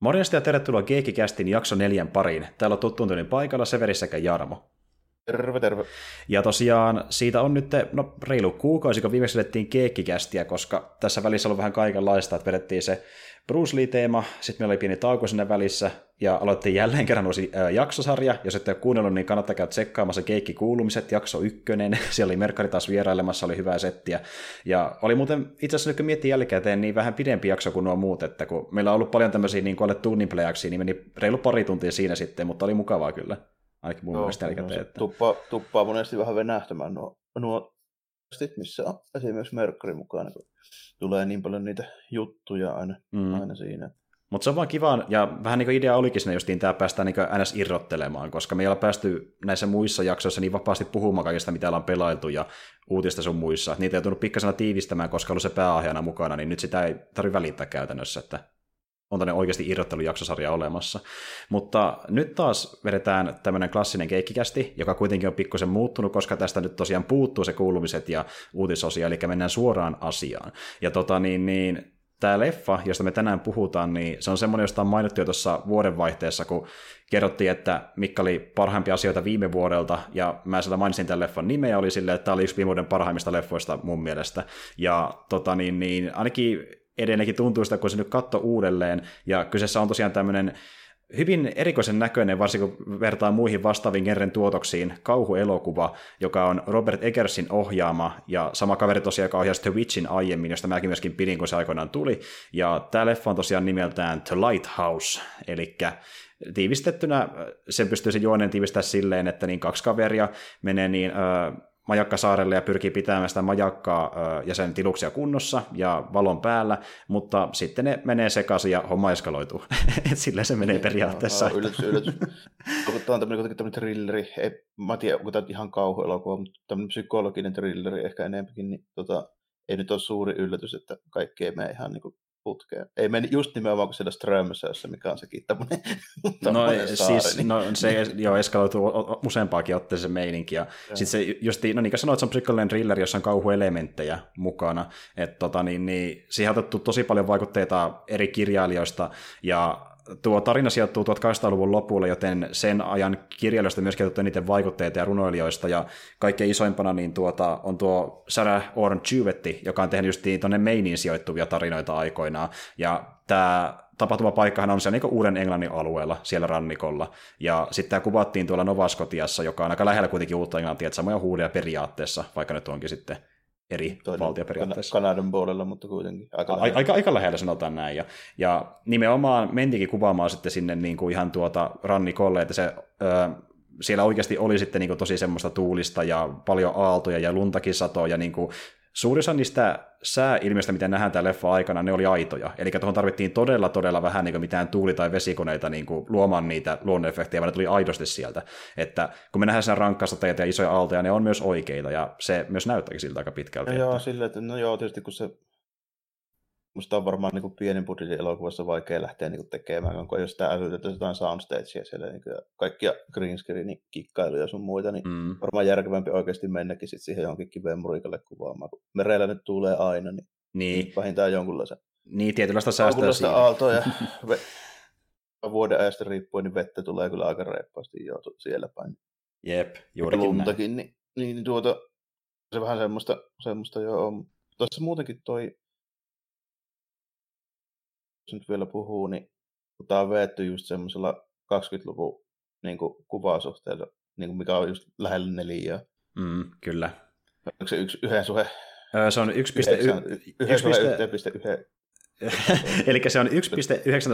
Morjesta ja tervetuloa Geekikästin jakso neljän pariin. Täällä on tuttuun tyylin paikalla Severi sekä Jarmo. Terve, terve. Ja tosiaan siitä on nyt no, reilu kuukausi, kun viimeksi vedettiin Geekkikästiä, koska tässä välissä on ollut vähän kaikenlaista, että vedettiin se Bruce Lee-teema, sitten meillä oli pieni tauko sinne välissä, ja aloittiin jälleen kerran uusi jaksosarja. Jos ette ole kuunnellut, niin kannattaa käydä tsekkaamassa Keikki kuulumiset, jakso ykkönen. Siellä oli Merkari taas vierailemassa, oli hyvää settiä. Ja oli muuten itse asiassa nyt kun miettii jälkikäteen, niin vähän pidempi jakso kuin nuo muut, että kun meillä on ollut paljon tämmöisiä niin alle tunnin playaksi, niin meni reilu pari tuntia siinä sitten, mutta oli mukavaa kyllä. Ainakin mun Joo, mielestä jälkikäteen. Että... Tuppaa, tuppaa monesti vähän venähtämään nuo, nuo missä on esimerkiksi Merkari mukaan, kun tulee niin paljon niitä juttuja aina, mm. aina siinä. Mutta se on vaan kiva, ja vähän niin kuin idea olikin sinne justiin tämä päästään niin ns. irrottelemaan, koska me ei ole päästy näissä muissa jaksoissa niin vapaasti puhumaan kaikista, mitä ollaan pelailtu ja uutista sun muissa. Niitä ei tullut pikkasena tiivistämään, koska ollut se pääaiheena mukana, niin nyt sitä ei tarvitse välittää käytännössä, että on tämmöinen oikeasti irrottelujaksosarja olemassa. Mutta nyt taas vedetään tämmöinen klassinen keikkikästi, joka kuitenkin on pikkusen muuttunut, koska tästä nyt tosiaan puuttuu se kuulumiset ja uutisosia, eli mennään suoraan asiaan. Ja tota niin, niin tämä leffa, josta me tänään puhutaan, niin se on semmoinen, josta on mainittu jo tuossa vuodenvaihteessa, kun kerrottiin, että mikä oli parhaimpia asioita viime vuodelta, ja mä sieltä mainitsin tämän leffan nimeä, oli silleen, että tämä oli yksi viime vuoden parhaimmista leffoista mun mielestä. Ja tota niin, niin ainakin edelleenkin tuntuu sitä, kun se nyt katto uudelleen, ja kyseessä on tosiaan tämmöinen hyvin erikoisen näköinen, varsinkin kun vertaa muihin vastaaviin genren tuotoksiin, kauhuelokuva, joka on Robert Eggersin ohjaama, ja sama kaveri tosiaan, joka ohjasi The Witchin aiemmin, josta mäkin myöskin pidin, kun se aikoinaan tuli, ja tämä leffa on tosiaan nimeltään The Lighthouse, eli tiivistettynä sen pystyy se juoneen tiivistää silleen, että niin kaksi kaveria menee niin majakkasaarelle ja pyrkii pitämään sitä majakkaa ja sen tiluksia kunnossa ja valon päällä, mutta sitten ne menee sekaisin ja homma eskaloituu. Sillä se menee periaatteessa. No, yllätys, yllätys. Tämä on tämmöinen, tämmöinen trilleri, ei, mä tiedä, onko tämä ihan kauhuelokuva, mutta tämmöinen psykologinen trilleri ehkä enemmänkin, niin tota, ei nyt ole suuri yllätys, että kaikki ei mene ihan niin kuin putkeen. Ei meni just nimenomaan kuin siellä Strömsössä, mikä on sekin tämmöinen, no, saari, siis, niin. no, se jo eskaloituu useampaakin otteeseen meininki. Ja sitten se just, no niin kuin sanoit, se on psykologinen thriller, jossa on kauhuelementtejä mukana. Et, tota, niin, niin, siihen on otettu tosi paljon vaikutteita eri kirjailijoista, ja tuo tarina sijoittuu 1800-luvun lopulle, joten sen ajan kirjailijoista myös käytetty niiden vaikutteita ja runoilijoista, ja kaikkein isoimpana niin tuota, on tuo Sarah Orn Jewetti, joka on tehnyt just tuonne Mainiin sijoittuvia tarinoita aikoinaan, ja tämä tapahtumapaikkahan on se niin uuden Englannin alueella, siellä rannikolla, ja sitten tämä kuvattiin tuolla Novaskotiassa, joka on aika lähellä kuitenkin uutta Englantia, että samoja huudeja periaatteessa, vaikka nyt onkin sitten eri Toinen valtioperiaatteessa. Kanadan puolella, mutta kuitenkin aika lähellä. Aika, aika lähellä sanotaan näin. Ja, ja nimenomaan mentikin kuvaamaan sitten sinne niin kuin ihan tuota rannikolle, että se ö, siellä oikeasti oli sitten niin kuin tosi semmoista tuulista ja paljon aaltoja ja luntakin satoa ja niin kuin Suurin osa niistä sääilmiöistä, mitä nähdään tämän leffa aikana, ne oli aitoja. Eli tuohon tarvittiin todella, todella vähän niin mitään tuuli- tai vesikoneita niin kuin luomaan niitä luonnonefektejä, vaan ne tuli aidosti sieltä. Että kun me nähdään sen rankkasateita ja isoja aaltoja, ne on myös oikeita, ja se myös näyttääkin siltä aika pitkälti. Ja joo, silleen, että no joo, tietysti kun se Musta on varmaan niin kuin pienen budjetin elokuvassa vaikea lähteä niin kuin tekemään, kun jos sitä älytetään jotain soundstagea siellä, niin kuin, kaikkia green screenin kikkailuja sun muita, niin mm. varmaan järkevämpi oikeasti mennäkin sit siihen johonkin kiveen murikalle kuvaamaan. Kun mereillä nyt tulee aina, niin, niin. vähintään jonkunlaisen. Niin, tietynlaista säästöä siinä. aaltoa ja vuoden ajasta riippuen, niin vettä tulee kyllä aika reippaasti jo siellä päin. Jep, juurikin luntakin, näin. Niin, niin, tuota, se vähän semmoista, semmoista jo on. Tuossa muutenkin toi nyt vielä puhuu, niin tämä on veetty just semmoisella 20-luvun niin kuin, kuvasuhteella, niin kuin mikä on just lähellä neljää. Mm, kyllä. Onko se yksi, yhden suhe? Öö, se on 1,1. Eli se on 1,19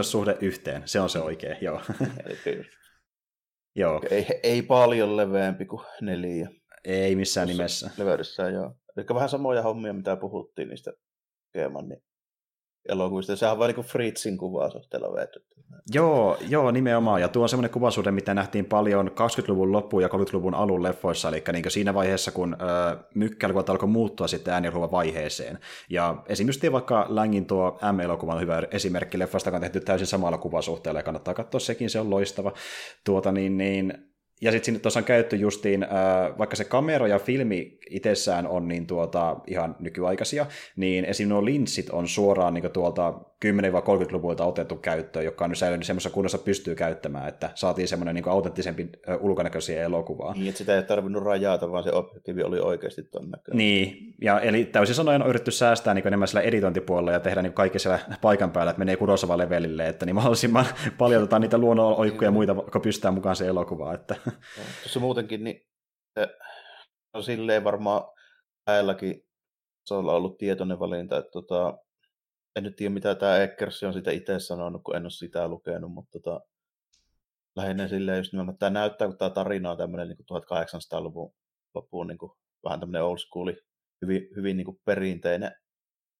suhde yhteen, se on se oikein, joo. joo. Ei, ei paljon leveämpi kuin neljä. Ei missään nimessä. Leveydessään, joo. Eli vähän samoja hommia, mitä puhuttiin niistä Geeman, niin elokuvista. Sehän on vain niin Fritzin kuvasuhteella vedetty. Joo, joo, nimenomaan. Ja tuo on semmoinen kuvasuhde, mitä nähtiin paljon 20-luvun loppuun ja 30-luvun alun leffoissa, eli niin siinä vaiheessa, kun ö, alkoi muuttua sitten ääniruvan vaiheeseen. Ja esimerkiksi vaikka Längin tuo M-elokuva on hyvä esimerkki leffasta, joka on tehty täysin samalla kuvasuhteella, ja kannattaa katsoa sekin, se on loistava. Tuota, niin, niin, ja sitten sinne tuossa on käytetty justiin, äh, vaikka se kamera ja filmi itsessään on niin tuota, ihan nykyaikaisia, niin esim. nuo linssit on suoraan niin tuolta 10-30-luvulta otettu käyttöön, joka on nyt säilynyt semmoisessa kunnossa pystyy käyttämään, että saatiin semmoinen niin autenttisempi äh, ulkonäköisiä elokuvaa. Niin, että sitä ei tarvinnut rajata, vaan se objektiivi oli oikeasti ton näköinen. Niin, ja eli täysin sanoen on yritetty säästää niin enemmän sillä editointipuolella ja tehdä niin kaikki siellä paikan päällä, että menee kudosava levelille, että niin mahdollisimman paljon otetaan niitä luonnonoikkuja ja muita, kun pystytään mukaan se elokuva. Että. Tuossa muutenkin, niin on silleen varmaan äälläkin se on ollut tietoinen valinta, että tota, en nyt tiedä mitä tämä Eckers on sitä itse sanonut, kun en ole sitä lukenut, mutta tota, lähinnä silleen just nimenomaan, tämä näyttää, kun tämä tarina on tämmöinen niin 1800-luvun loppuun niin kuin, vähän tämmöinen old school, hyvin, hyvin niin kuin perinteinen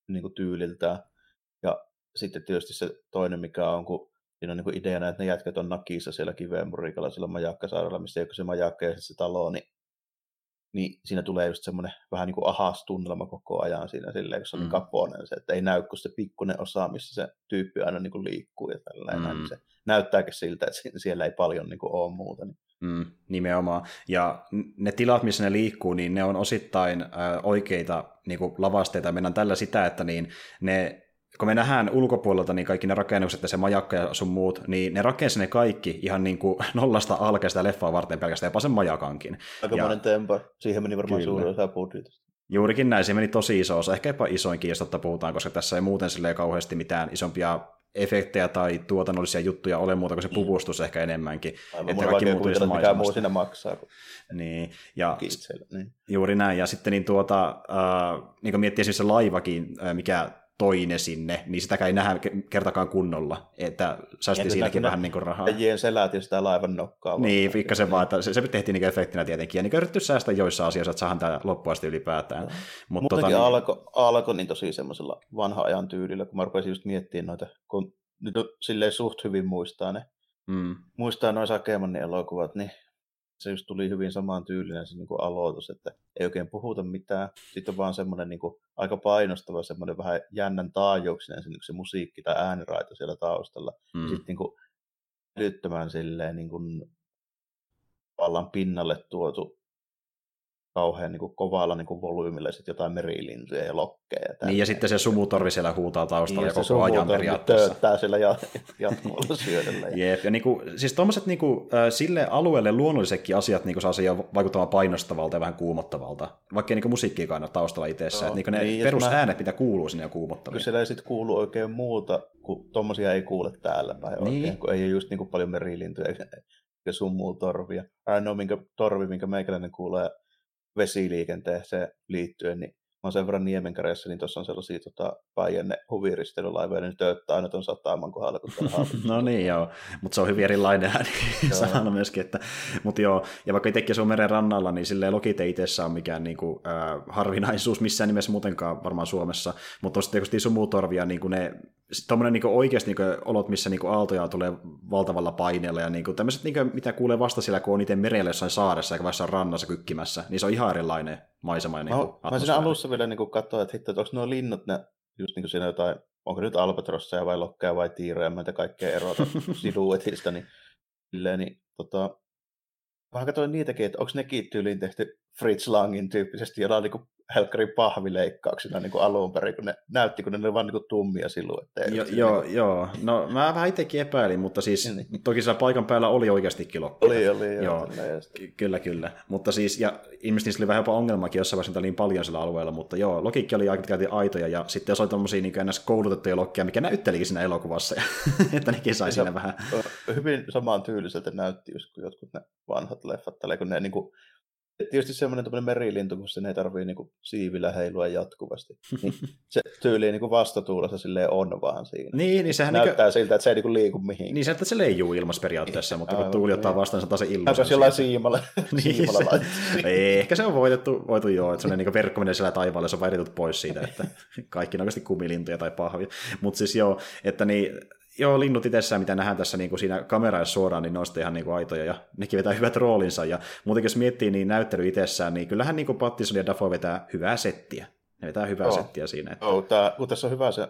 niin kuin tyyliltään. Ja sitten tietysti se toinen, mikä on, kun siinä on niin kuin ideana, että ne jätkät on nakissa siellä kiveen murikalla sillä majakkasaarella, missä ei se majakka ja se talo, niin, niin siinä tulee just semmoinen vähän niin kuin ahas tunnelma koko ajan siinä silleen, kun se on mm. kaponen, se, että ei näy kuin se pikkuinen osa, missä se tyyppi aina niin kuin liikkuu ja tällainen, mm. niin se näyttääkin siltä, että siellä ei paljon niin kuin ole muuta. Niin. Mm, nimenomaan. Ja ne tilat, missä ne liikkuu, niin ne on osittain äh, oikeita niin kuin lavasteita. Mennään tällä sitä, että niin ne kun me nähdään ulkopuolelta niin kaikki ne rakennukset ja se majakka ja sun muut, niin ne rakensi ne kaikki ihan niin kuin nollasta alkaen sitä leffaa varten pelkästään, jopa sen majakankin. Aika monen tempo. Siihen meni varmaan Kyllä. suuri osa budjetista. Juurikin näin, se meni tosi iso osa, ehkä jopa isoinkin, jos totta puhutaan, koska tässä ei muuten sille kauheasti mitään isompia efektejä tai tuotannollisia juttuja ole muuta kuin se mm. puvustus ehkä enemmänkin. Aivan, että kaikki muut että mikä muu siinä maksaa. Kun... Niin, ja niin. juuri näin. Ja sitten niin tuota, äh, niin kuin miettii esimerkiksi se laivakin, äh, mikä toine sinne, niin sitäkään ei nähdä kertakaan kunnolla, että säästi siinäkin vähän niin kuin rahaa. Äijien selät ja sitä laivan nokkaa. Niin, pikkasen vaan, että se, se tehtiin niin efektinä tietenkin, ja niin yritetty säästää joissa asioissa, että saadaan tämä loppuasti ylipäätään. No. Mut Muutenkin tota, niin... alkoi alko, niin tosi semmoisella vanha ajan tyylillä, kun mä rupesin just miettimään noita, kun nyt silleen suht hyvin muistaa ne, mm. muistaa noin Sakemannin elokuvat, niin se just tuli hyvin samaan tyylinen se niin kuin aloitus, että ei oikein puhuta mitään. Sitten on vaan semmoinen niin kuin, aika painostava, semmoinen vähän jännän taajuuksinen se, niin se musiikki tai ääniraita siellä taustalla. Mm. Sitten niin kuin, älyttömän silleen niin kuin, pinnalle tuotu kauhean niin kuin, kovalla niin kuin, volyymilla sit jotain merilintuja ja lokkeja. Ja niin, ja sitten se sumutorvi siellä huutaa taustalla niin, ja koko ajan periaatteessa. Tööttää siellä jatkuvalla syödellä. Ja... Jep, ja niin kuin, siis tuommoiset niin kuin, sille alueelle luonnollisetkin asiat niin kuin saa siihen vaikuttamaan painostavalta ja vähän kuumottavalta, vaikka ei niin musiikkiikaan ole taustalla itsessä. No, että, niin ne niin, perusäänet, mä... mitä kuuluu sinne ja kuumottavia. Kyllä siellä ei sitten kuulu oikein muuta, kun tuommoisia ei kuule täällä päin niin. oikein, kun ei ole just niin kuin paljon merilintuja ja sumutorvia. Ainoa minkä, torvi, minkä meikäläinen kuulee vesiliikenteeseen liittyen, niin mä oon sen verran Niemenkärässä, niin tuossa on sellaisia tota, Päijänne huviristelylaivoja, niin tööttää aina tuon sataman kohdalla, kun No niin joo, mutta se on hyvin erilainen ääni sanana myöskin, että, mutta joo, ja vaikka itsekin on meren rannalla, niin silleen Logite itsessä on mikään niin kuin, äh, harvinaisuus missään nimessä muutenkaan varmaan Suomessa, mutta sitten tietysti sumutorvia, niin kuin ne tuommoinen niin oikeasti niin olot, missä niin aaltoja tulee valtavalla paineella ja niin tämmöiset, niin mitä kuulee vasta siellä, kun on itse merellä jossain saaressa eikä vasta rannassa kykkimässä, niin se on ihan erilainen maisema. Ja, niin mä, mä siinä alussa vielä niin katsoin, että, hitto, että onko nuo linnut, ne, just niin kuin siinä jotain, onko nyt albatrosseja vai lokkeja vai tiiroja, mä kaikkea erota siluetista, niin, silleen, niin tota, Vähän katsoin niitäkin, että onko nekin tyyliin tehty Fritz Langin tyyppisesti jollain niin helkkarin pahvileikkauksina niin kuin alun perin, kun ne näytti, kun ne oli vaan niin tummia siluetteja. Jo, joo, niin kuin... joo, no mä vähän itsekin epäilin, mutta siis niin. toki siellä paikan päällä oli oikeastikin loppu. Oli, oli, joo. joo ky- kyllä, kyllä. Mutta siis, ja ilmeisesti niissä oli vähän jopa ongelmakin jossain vaiheessa niin paljon sillä alueella, mutta joo, logiikki oli aika aitoja, ja sitten jos oli tommosia niin ns. koulutettuja lokkeja, mikä näyttelikin siinä elokuvassa, että nekin sai siinä vähän. Hyvin samaan tyyliseltä näytti just kuin jotkut ne vanhat leffat, kun ne niin kuin tietysti semmoinen merilintu, kun sen ei tarvii niinku siivillä heilua jatkuvasti. Niin se tyyli niinku vastatuulessa silleen on vaan siinä. Niin, niin sehän näyttää niinku... siltä, että se ei niinku liiku mihinkään. Niin se, että se leijuu ilmassa periaatteessa, mutta kun tuuli ottaa niin. vastaan, se on taas se ilmassa. Näyttäisi jollain siimalla. niin, siimalla se... Ehkä se on voitettu, voitu joo, että sellainen niin verkko menee siellä taivaalle, se on väritut pois siitä, että kaikki on oikeasti kumilintuja tai pahvia. Mutta siis joo, että niin, joo, linnut itsessään, mitä nähdään tässä niin kuin siinä kamerassa suoraan, niin ne on ihan niin kuin aitoja ja nekin vetää hyvät roolinsa. Ja muutenkin jos miettii niin näyttely itsessään, niin kyllähän niin kuin Pattison ja Dafoe vetää hyvää settiä. Ne vetää hyvää oh. settiä siinä. Että... Oh, tää, kun tässä on hyvä se,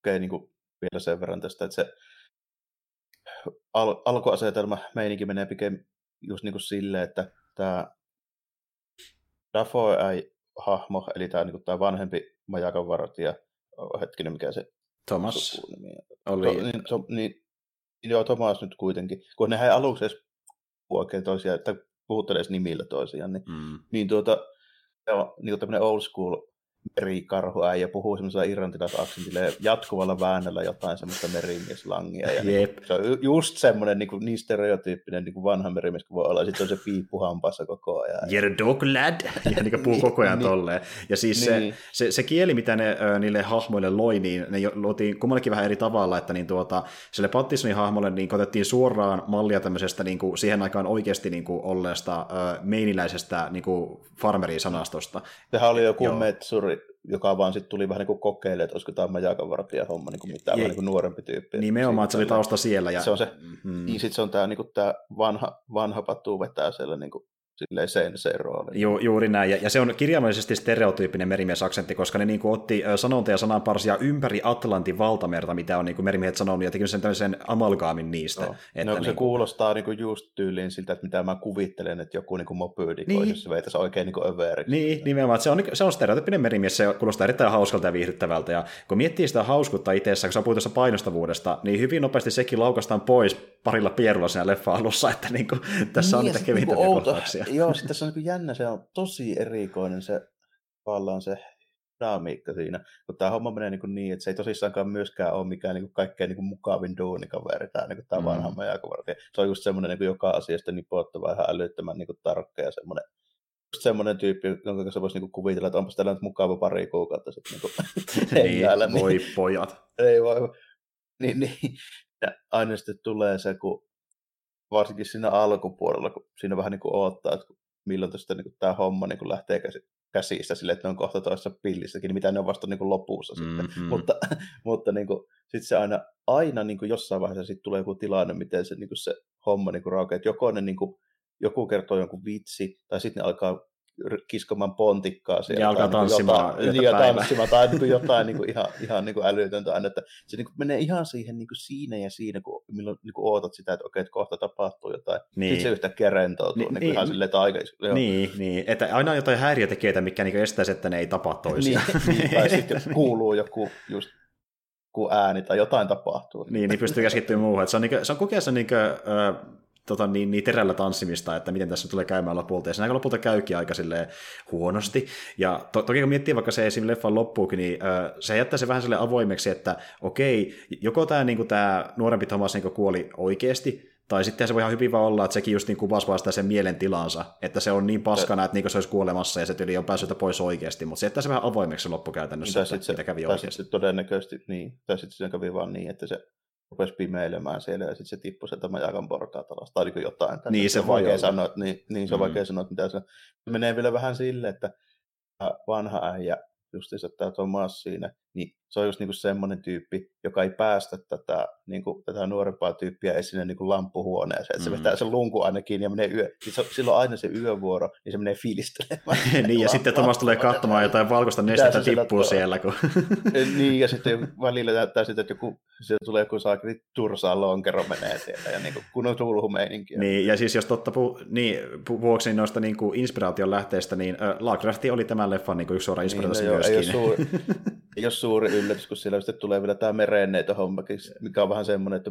okay, niin kuin vielä sen verran tästä, että se al- alkuasetelma meininki menee pikemmin just niin kuin silleen, että tämä Dafoe hahmo, eli tämä, niin kuin, tämä vanhempi majakan vartija, hetkinen, mikä se Thomas oli. To, niin, to, niin, joo, Thomas nyt kuitenkin, kun ne ei aluksi edes oikein toisiaan, että puhuttele edes nimillä toisiaan, niin, mm. niin tuota, joo, niin tämmöinen old school merikarhuäijä puhuu semmoisella irlantilaisaksentilla jatkuvalla väännöllä jotain semmoista merimies-langia. Ja niin, se on just semmoinen niin, kuin, niin stereotyyppinen niin kuin vanha merimies kuin voi olla. Sitten on se piippu hampassa koko ajan. You're a dog lad! Ja niin puhuu koko ajan niin, tolleen. Ja siis niin. se, se, se, kieli, mitä ne ö, niille hahmoille loi, niin ne luotiin kummallakin vähän eri tavalla, että niin tuota, sille Pattisonin hahmolle niin otettiin suoraan mallia tämmöisestä niin kuin, siihen aikaan oikeasti niin kuin, olleesta ö, meiniläisestä niin farmeri-sanastosta. Sehän oli joku metsuri joka vaan sitten tuli vähän niin kuin kokeilemaan, että olisiko tämä majakanvartija homma niin kuin mitään, niin kuin nuorempi tyyppi. Nimenomaan, että se oli tausta siellä. Ja... Se on se, mm-hmm. niin sitten se on tämä, niin kuin tämä vanha, vanha patu vetää siellä niin kuin silleen sen rooli. Ju, juuri näin, ja, ja se on kirjaimellisesti stereotyyppinen merimiesaksentti, koska ne niin kuin, otti sanonta ja sananparsia ympäri Atlantin valtamerta, mitä on niin kuin, merimiehet sanonut, ja teki sen tämmöisen amalgaamin niistä. No, että, no, niin se kuin... kuulostaa niin kuin, just tyyliin siltä, että mitä mä kuvittelen, että joku niin mopyydi niin. olisi veitäisi oikein niin överiksi. Niin, nimenomaan, että se on, se on stereotyyppinen merimies, se kuulostaa erittäin hauskalta ja viihdyttävältä, ja kun miettii sitä hauskuutta itseessä, kun sä puhuit tuossa painostavuudesta, niin hyvin nopeasti sekin laukastaan pois parilla pierulla siinä leffa alussa, että niin kuin, tässä niin, on niitä kevintä niin Joo, sitten tässä on niin jännä, se on tosi erikoinen se tavallaan se dynamiikka siinä. Kun tämä homma menee niin, niin, että se ei tosissaankaan myöskään ole mikään niin kuin kaikkein niin kuin mukavin duunikaveri, tämä, niin kuin tämä mm. vanha. Se on just semmoinen niin kuin joka asiasta nipottava ihan älyttömän niin kuin tarkka ja semmoinen just semmoinen tyyppi, jonka kanssa voisi niinku kuvitella, että onpas tällä nyt mukava pari kuukautta sitten niinku niin, niin, voi pojat. Ei voi. Niin, niin. Ja aina sitten tulee se, kun varsinkin siinä alkupuolella, kun siinä vähän niin kuin odottaa, että milloin tästä niin kuin, tämä homma niin kuin lähtee käsi, käsistä sille, että ne on kohta toisessa pillissäkin, niin mitä ne on vasta niin kuin lopussa sitten. Mm-hmm. Mutta, mutta niin kuin, sitten se aina, aina niin kuin jossain vaiheessa sitten tulee joku tilanne, miten se, niin kuin se homma niin kuin raukeaa. Että joko ne niin kuin, joku kertoo jonkun vitsi, tai sitten ne alkaa kiskomaan pontikkaa siellä. Ja alkaa niinku tanssimaan jotain, niin, ja tanssimaan, tai niin kuin jotain niin kuin ihan, ihan niin kuin älytöntä aina, että se niin kuin menee ihan siihen niin kuin siinä ja siinä, kun milloin niin kuin ootat sitä, että okei, että kohta tapahtuu jotain. Niin. Sitten se yhtäkkiä rentoutuu niin, niin, niin ihan silleen, että aika joo. Niin, niin, että aina on jotain häiriötekijöitä, mikä niin estäisi, että ne ei tapaa toisiaan. niin, niin, tai sitten kuuluu joku just kun ääni tai jotain tapahtuu. Niin, niin pystyy keskittymään muuhun. Että se on, niin kuin, se on kokeessa niin kuin, äh, tota, niin, niin terällä tanssimista, että miten tässä tulee käymään lopulta. Ja siinä lopulta käykin aika silleen huonosti. Ja to, toki kun miettii vaikka se esim. leffan loppuukin, niin ö, se jättää se vähän sille avoimeksi, että okei, joko tämä niin nuorempi Thomas niin kuoli oikeasti, tai sitten se voi ihan hyvin vaan olla, että sekin just niin kuvasi vasta sen mielentilansa, että se on niin paskana, että niin se olisi kuolemassa ja se tyli on päässyt pois oikeasti, mutta se jättää se vähän avoimeksi loppukäytännössä, tai että, se, kävi tai oikeasti. Sitten todennäköisesti niin, tai sitten se kävi vaan niin, että se rupesi pimeilemään siellä ja sitten se tippui sieltä majakan portaat alas tai niin jotain. Tänne. Niin se, on vaikea sanoa, niin, niin se on mm. vaikea sanoa, että mitä se menee vielä vähän sille, että vanha äijä, justiinsa tämä Thomas siinä, niin se on just niinku semmoinen tyyppi, joka ei päästä tätä, niinku, tätä nuorempaa tyyppiä esille niinku lamppuhuoneeseen. Että mm. se vetää sen lunku aina kiinni ja menee yö. Niin silloin aina se yövuoro, niin se menee fiilistelemään. niin, ja sitten Thomas tulee katsomaan jotain valkoista nestettä tippuu siellä. Kun... niin, ja sitten välillä näyttää sitten, että joku, se tulee joku saakeli tursaa lonkero menee siellä, ja niin kun on sulhumeininkiä. Niin, ja siis jos totta pu, niin, vuoksi niin noista niin kuin inspiraation lähteistä, niin äh, Lovecraft oli tämän leffan niin kuin yksi suora inspiraatio niin, no myöskin. Ei ole, suuri, ei ole suuri yllätys, kun siellä sitten tulee vielä tämä merenneito hommakin, mikä on vähän semmoinen, että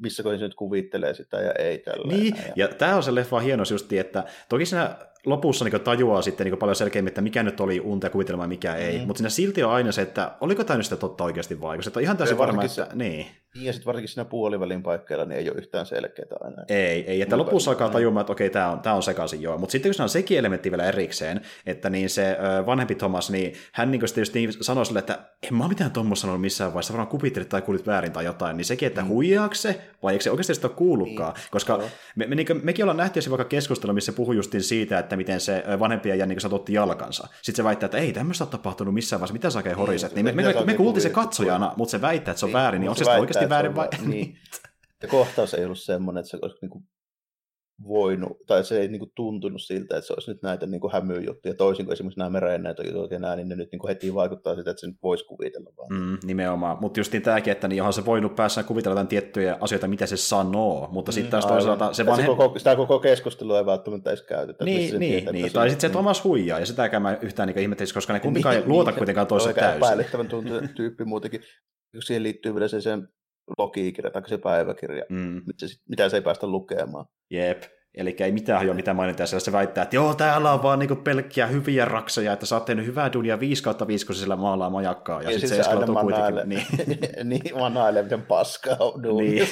missä kohdin se nyt kuvittelee sitä ja ei tällä. Niin, ja, tämä on se leffa hieno justi, että toki siinä lopussa niin tajuaa sitten niin paljon selkeämmin, että mikä nyt oli unta ja kuvitelma ja mikä ei, mm. mutta siinä silti on aina se, että oliko tämä nyt sitä totta oikeasti vai, koska on ihan täysin varma, että se, niin. Ja sitten varsinkin siinä puolivälin paikkeilla niin ei ole yhtään selkeää aina. Ei, ei että lopussa alkaa tajumaan, että okei, tämä on, tämä on sekaisin joo, mutta sitten kun on sekin elementti vielä erikseen, että niin se vanhempi Thomas, niin hän niin just niin sanoi sille, että en mä mitään tuommoista sanonut missään vaiheessa, varmaan kupittelit tai kuulit väärin tai jotain, niin sekin, että mm. huijaako se, vai eikö se oikeasti sitä ole kuullutkaan, niin. koska me, me, niin kuin, mekin ollaan nähty vaikka keskustelu, missä puhui justiin siitä, että miten se vanhempi ja niin satotti jalkansa. Sitten se väittää, että ei tämmöistä ole tapahtunut missään vaiheessa, mitä sä oikein horiset. Niin, niin me, me, me, kuultiin se katsojana, mutta se väittää, että se on niin, väärin, niin onko se, se oikeasti väärin vai? Niin. Ja kohtaus ei ollut semmoinen, että se olisi niinku voinut, tai se ei niin kuin tuntunut siltä, että se olisi nyt näitä niin kuin hämyjuttuja, toisin kuin esimerkiksi nämä merennäytöjutut ja nämä, niin ne nyt niin kuin heti vaikuttaa sitä, että se nyt voisi kuvitella vaan. Mm, nimenomaan, mutta just niin tämäkin, että niin johon se voinut päässä kuvitella jotain tiettyjä asioita, mitä se sanoo, mutta sitten taas aivan. toisaalta se vanhem... Se koko, sitä koko keskustelua ei välttämättä edes käytetä. Niin, niin, tietää, niin. tai sitten se Thomas huijaa, ja sitäkään mä yhtään niin ihmettelisi, koska ne kumpikaan niin, ei luota niin, kuitenkaan toiseen täysin. Päällittävän tuntuu tyyppi muutenkin. Siihen liittyy vielä se sen logikirja tai se päiväkirja, mm. mitä se ei päästä lukemaan. Jep. Eli ei mitään hajoa, mitä mainitaan. Se väittää, että joo, täällä on vaan niinku pelkkiä hyviä raksoja, että sä oot tehnyt hyvää duunia 5 kautta 5, kun se sillä maalaa majakkaa. Ja, ja sitten sit se aina kuitenkin. Niin, niin manailee, miten paskaa on duunia.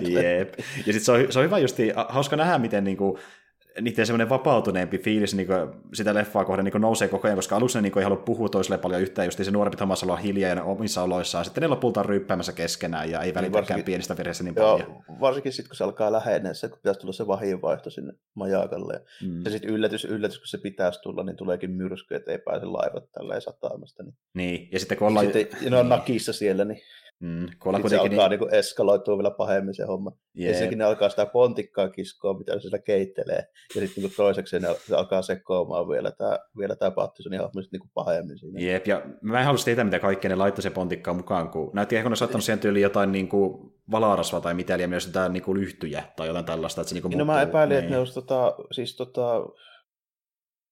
Niin. Jep. Ja sitten se on, se on hyvä justi, hauska nähdä, miten niinku, niiden semmoinen vapautuneempi fiilis niin kuin, sitä leffaa kohden niin nousee koko ajan, koska alussa ne niin ei halua puhua toiselle paljon yhtään, just se nuorempi Thomas olla hiljaa ja omissa oloissaan, sitten ne lopulta on ryppäämässä keskenään ja ei niin välitäkään pienistä virheistä niin paljon. Joo, varsinkin sitten, kun se alkaa lähenee, se, kun pitäisi tulla se vahinvaihto sinne majakalle. Mm. Ja sitten yllätys, yllätys, kun se pitäisi tulla, niin tuleekin myrsky, että ei pääse laivat tälleen sataamasta. Niin, niin. ja sitten kun ollaan... Sitten, ne on nakissa siellä, niin Mm, kun se alkaa niin... niin eskaloitua vielä pahemmin se homma. Ja sekin ne alkaa sitä pontikkaa kiskoa, mitä se sitä keittelee. Ja sitten niin toiseksi ne, se alkaa sekoamaan vielä tämä, vielä tämä Pattisonin hahmo niin pahemmin siinä. Jep, ja mä en halua tietää, mitä kaikkea ne laittoi se pontikkaa mukaan, kun näytti ehkä, kun ne saattanut siihen tyyliin jotain niin kuin valarasvaa tai mitä, eli myös jotain niin kuin lyhtyjä tai jotain tällaista. Että se niin kuin niin no mä epäilin, niin. että ne olisi tota, siis tota,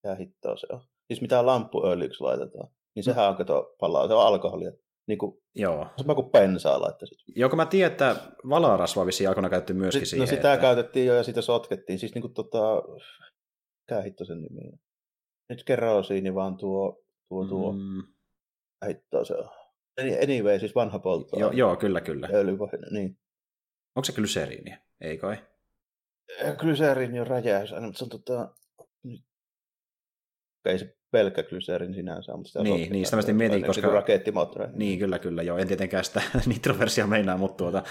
mitä hittoa se on. Siis mitä lamppuöljyksi laitetaan. Niin sehän on, kato, palaa, se on alkoholia. Niin kuin, Joo. Sama kuin pensaa laittaisit. Joo, kun mä tiedän, että valarasvaa vissiin aikoina käytetty myöskin Sitten, no siihen. No sitä että... käytettiin jo ja sitä sotkettiin. Siis niin kuin tota, mikä hitto sen nimi Nyt kerosiini vaan tuo, tuo, tuo. Mm. Hitto se on. Anyway, siis vanha poltto. Joo, joo, kyllä, kyllä. Öljypohjainen, niin. Onko se glyseriini? Ei kai? Glyseriini on räjäys, mutta se on tota... Ei se pelkkä glycerin sinänsä. Mutta niin, niin sitä mä mietin, niin koska... Rakettimottori. Niin, kyllä, kyllä, joo. En tietenkään sitä nitroversia meinaa, mutta tuota.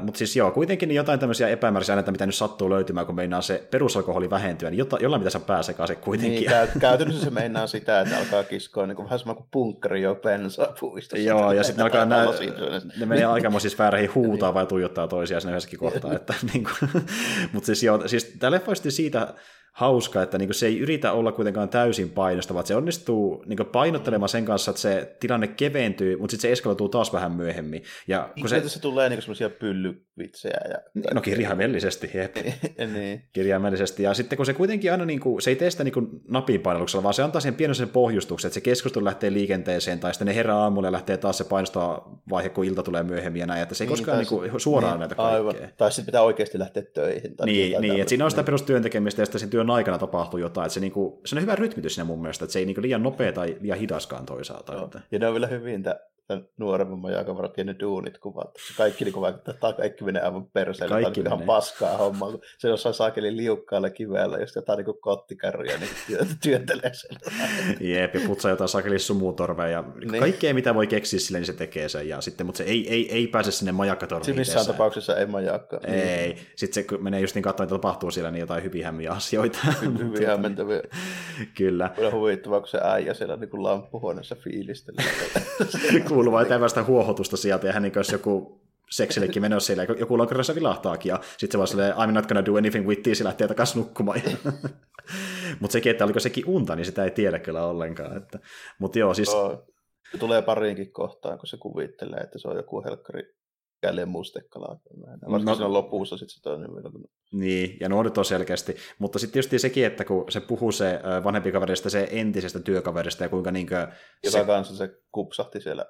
Mutta siis joo, kuitenkin niin jotain tämmöisiä epämääräisiä aineita, mitä nyt sattuu löytymään, kun meinaa se perusalkoholi vähentyä, niin jota, jollain pitäisi pääse sekaisin kuitenkin. Niin, käy, käytännössä se meinaa sitä, että alkaa kiskoa niin kuin, vähän sama kuin punkkari jo bensaa puistossa. Joo, ja sitten alkaa nää, ne menee aikamoisissa vääräihin huutaa vai tuijottaa toisiaan siinä yhdessäkin kohtaa. että, niin kuin, mutta siis joo, siis tämä leffa siitä hauska, että niin se ei yritä olla kuitenkaan täysin painostava, että se onnistuu niin painottelemaan sen kanssa, että se tilanne keventyy, mutta sitten se eskaloituu taas vähän myöhemmin. Ja kun se... se tulee niin semmoisia pyllyvitsejä. Ja... No kirjaimellisesti, jep. niin. Kirjaimellisesti. Ja sitten kun se kuitenkin aina, niin kuin, se ei tee sitä niin napin painalluksella, vaan se antaa sen pienen sen pohjustuksen, että se keskustelu lähtee liikenteeseen, tai sitten ne herää aamulla ja lähtee taas se painostava vaihe, kun ilta tulee myöhemmin ja näin, että se ei niin, koskaan niin kuin, suoraan niin, näitä kaikkea. Aivan. Tai sitten pitää oikeasti lähteä töihin. Tai niin, niin että siinä on sitä niin. perustyön tekemistä ja sitten sen työn työn aikana tapahtuu jotain, että se, niinku, se on hyvä rytmitys siinä mun mielestä, että se ei niinku liian nopea tai liian hidaskaan toisaalta. Että... Ja ne on vielä hyvin tämän nuoremman ja ne duunit kuvat. Kaikki niin vaikuttaa, että kaikki menee aivan perseelle. Kaikki tämä on ihan paskaa hommaa, kun se jossain saakeli liukkaalla kivellä, jos jotain niin kottikärryjä niin työntelee sen. Jep, ja putsaa jotain saakeli sumutorveja ja niin. kaikkea mitä voi keksiä sille, niin se tekee sen. Ja sitten, mutta se ei, ei, ei pääse sinne majakkatorveen. Se missään tapauksessa ei majakka. Ei. Niin. Sitten se kun menee just niin katsomaan, että tapahtuu siellä, niin jotain hyvin hämmiä asioita. Hyvin hämmentäviä. Kyllä. Kyllä huvittavaa, kun se äijä siellä niin kuin lamppuhuoneessa fiilistelee. kuuluu vain tämmöistä huohotusta sieltä, ja hän niin joku seksillekin menossa siellä, joku lonkerossa vilahtaakin, ja sitten se vaan silleen, I'm not gonna do anything with this, ja lähtee takaisin nukkumaan. Mutta sekin, että oliko sekin unta, niin sitä ei tiedä kyllä ollenkaan. Että... Mutta joo, siis... No, se tulee pariinkin kohtaan, kun se kuvittelee, että se on joku helkkari käleen mustekalaa. Varsinkin no, siinä lopussa sitten se toinen vielä. Niin, ja nuoret on selkeästi. Mutta sitten just sekin, että kun se puhuu se vanhempi kaverista, se entisestä työkaverista ja kuinka niinkö... Joka se... kanssa se kupsahti siellä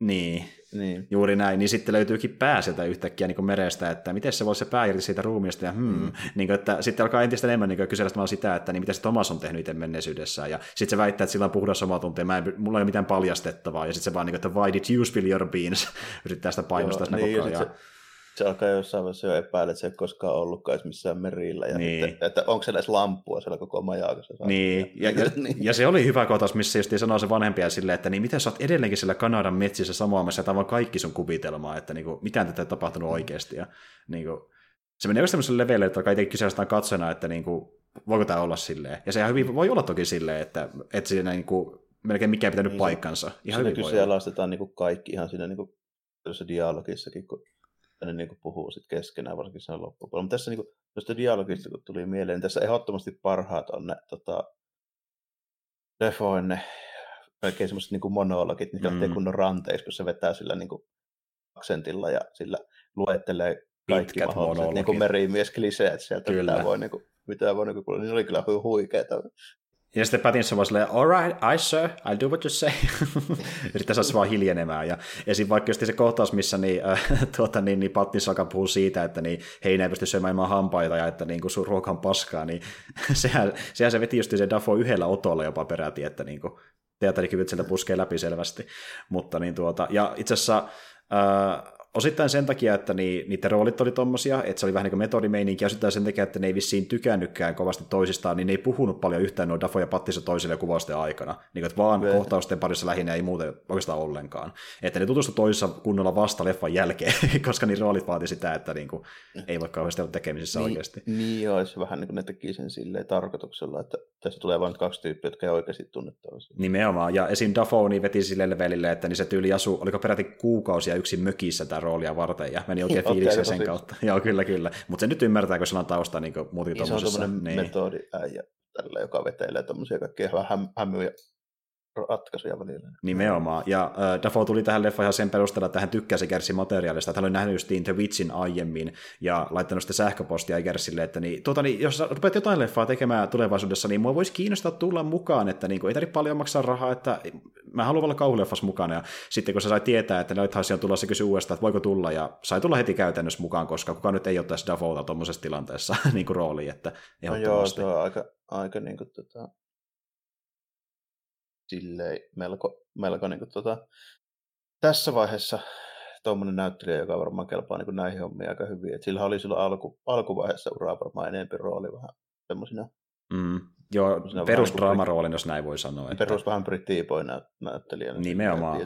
niin, niin, juuri näin. Niin sitten löytyykin pää sieltä yhtäkkiä niin merestä, että miten se voisi se pää irti siitä ruumiista. Ja, hmm, mm. niin kuin, että sitten alkaa entistä enemmän niin kysellä sitä, että niin mitä se Thomas on tehnyt itse menneisyydessä. Ja sitten se väittää, että sillä on puhdas omatunte, mä en, mulla ei ole mitään paljastettavaa. Ja sitten se vaan, niin kuin, että why did you spill your beans? Yrittää sitä painostaa Joo, niin, koko ajan. Se se alkaa jossain vaiheessa jo epäillä, että se ei koskaan ollutkaan missään merillä. Ja niin. että, että, onko se edes lampua siellä koko majakassa. Niin. Ja, ja, niin. ja, se oli hyvä kohtaus, missä just sanoo se vanhempia silleen, että niin miten sä oot edelleenkin siellä Kanadan metsissä samoamassa, että on kaikki sun kuvitelmaa, että niin kuin, mitään tätä ei tapahtunut mm. oikeasti. Ja, niin kuin, se menee just tämmöiselle levelle, että kai kyseistään katsona, että niin kuin, voiko tämä olla silleen. Ja se hyvin voi olla toki silleen, että, että siinä niin kuin, melkein mikään pitänyt niin, paikkansa. Ihan hyvin kyseenalaistetaan niin kuin kaikki ihan siinä niin kuin, dialogissakin, kun ne niin kuin puhuu sitten keskenään, varsinkin sen loppupuolella. Mutta tässä niin kuin, tuosta dialogista, kun tuli mieleen, niin tässä ehdottomasti parhaat on ne tota, Defoen ne kaikkein semmoiset niin monologit, niin mm. lähtee kunnon ranteiksi, kun se vetää sillä niin kuin, aksentilla ja sillä luettelee kaikki Pitkät mahdolliset niin kuin merimies kliseet sieltä, kyllä. mitä voi, niin kuin, mitä voi niin kuin, niin oli kyllä huikeeta. Ja sitten Pattinson vaan silleen, all right, I sir, I'll do what you say. Yrittää saada vaan hiljenemään. Ja esim. vaikka just se kohtaus, missä niin, äh, tuota, niin, niin Pattinson alkaa puhua siitä, että niin, hei, ei pysty syömään hampaita ja että niin, kun sun ruoka on paskaa, niin sehän, sehän se veti just se Dafo yhdellä otolla jopa peräti, että niin teatterikyvyt sieltä puskee läpi selvästi. Mutta niin tuota, ja itse asiassa äh, osittain sen takia, että ni, niiden roolit oli tommosia, että se oli vähän niin kuin metodimeininki, ja osittain sen takia, että ne ei vissiin tykännytkään kovasti toisistaan, niin ne ei puhunut paljon yhtään noin Dafo ja Pattisa toisille kuvausten aikana. Niin että vaan Ve. kohtausten parissa lähinnä ei muuten oikeastaan ollenkaan. Että ne tutustu toisissa kunnolla vasta leffan jälkeen, koska niin roolit vaati sitä, että niin kuin, ei voi kauheasti olla tekemisissä niin, oikeasti. Niin joo, se vähän niin kuin ne teki sen silleen tarkoituksella, että tässä tulee vain kaksi tyyppiä, jotka ei oikeasti tunne toisiaan. Nimenomaan, ja esim. Dafo niin veti sille levelille, että niin se tyyli asu, oliko peräti kuukausia yksin mökissä tämä roolia varten ja meni oikein fiiliksiä sen kautta. Joo, kyllä, kyllä. Mutta se nyt ymmärtää, kun sillä on tausta niin muutenkin niin, tuommoisessa. Se on niin. metodi äijä tällä, joka vetelee tuommoisia kaikkia vähän hämyjä ratkaisuja välillä. Nimenomaan. Ja äh, Dafoe tuli tähän leffaan ihan sen perusteella, että hän tykkäsi Gersin materiaalista. Hän oli nähnyt justiin The Witchin aiemmin ja laittanut sitten sähköpostia Gersille, että niin, tuota, niin, jos rupeat jotain leffaa tekemään tulevaisuudessa, niin mua voisi kiinnostaa tulla mukaan, että niin ei tarvitse paljon maksaa rahaa, että mä haluan olla kauhuleffas mukana. Ja sitten kun se sai tietää, että Lighthouse on tulossa, se kysyi uudestaan, että voiko tulla, ja sai tulla heti käytännössä mukaan, koska kukaan nyt ei ottaisi Dafoeta tuommoisessa tilanteessa niin kuin rooliin, että no joo, se on aika, aika niin kuin, tota, silleen melko, melko niin kuin, tota, tässä vaiheessa tuommoinen näyttelijä, joka varmaan kelpaa niin kuin näihin hommiin aika hyvin. Et sillä oli silloin alku, alkuvaiheessa uraa varmaan enemmän rooli vähän semmoisina. Mm. Joo, perus draamaroolin, jos näin voi sanoa. Että... Perus vähän Britty Boy näyttelijä. Nimenomaan.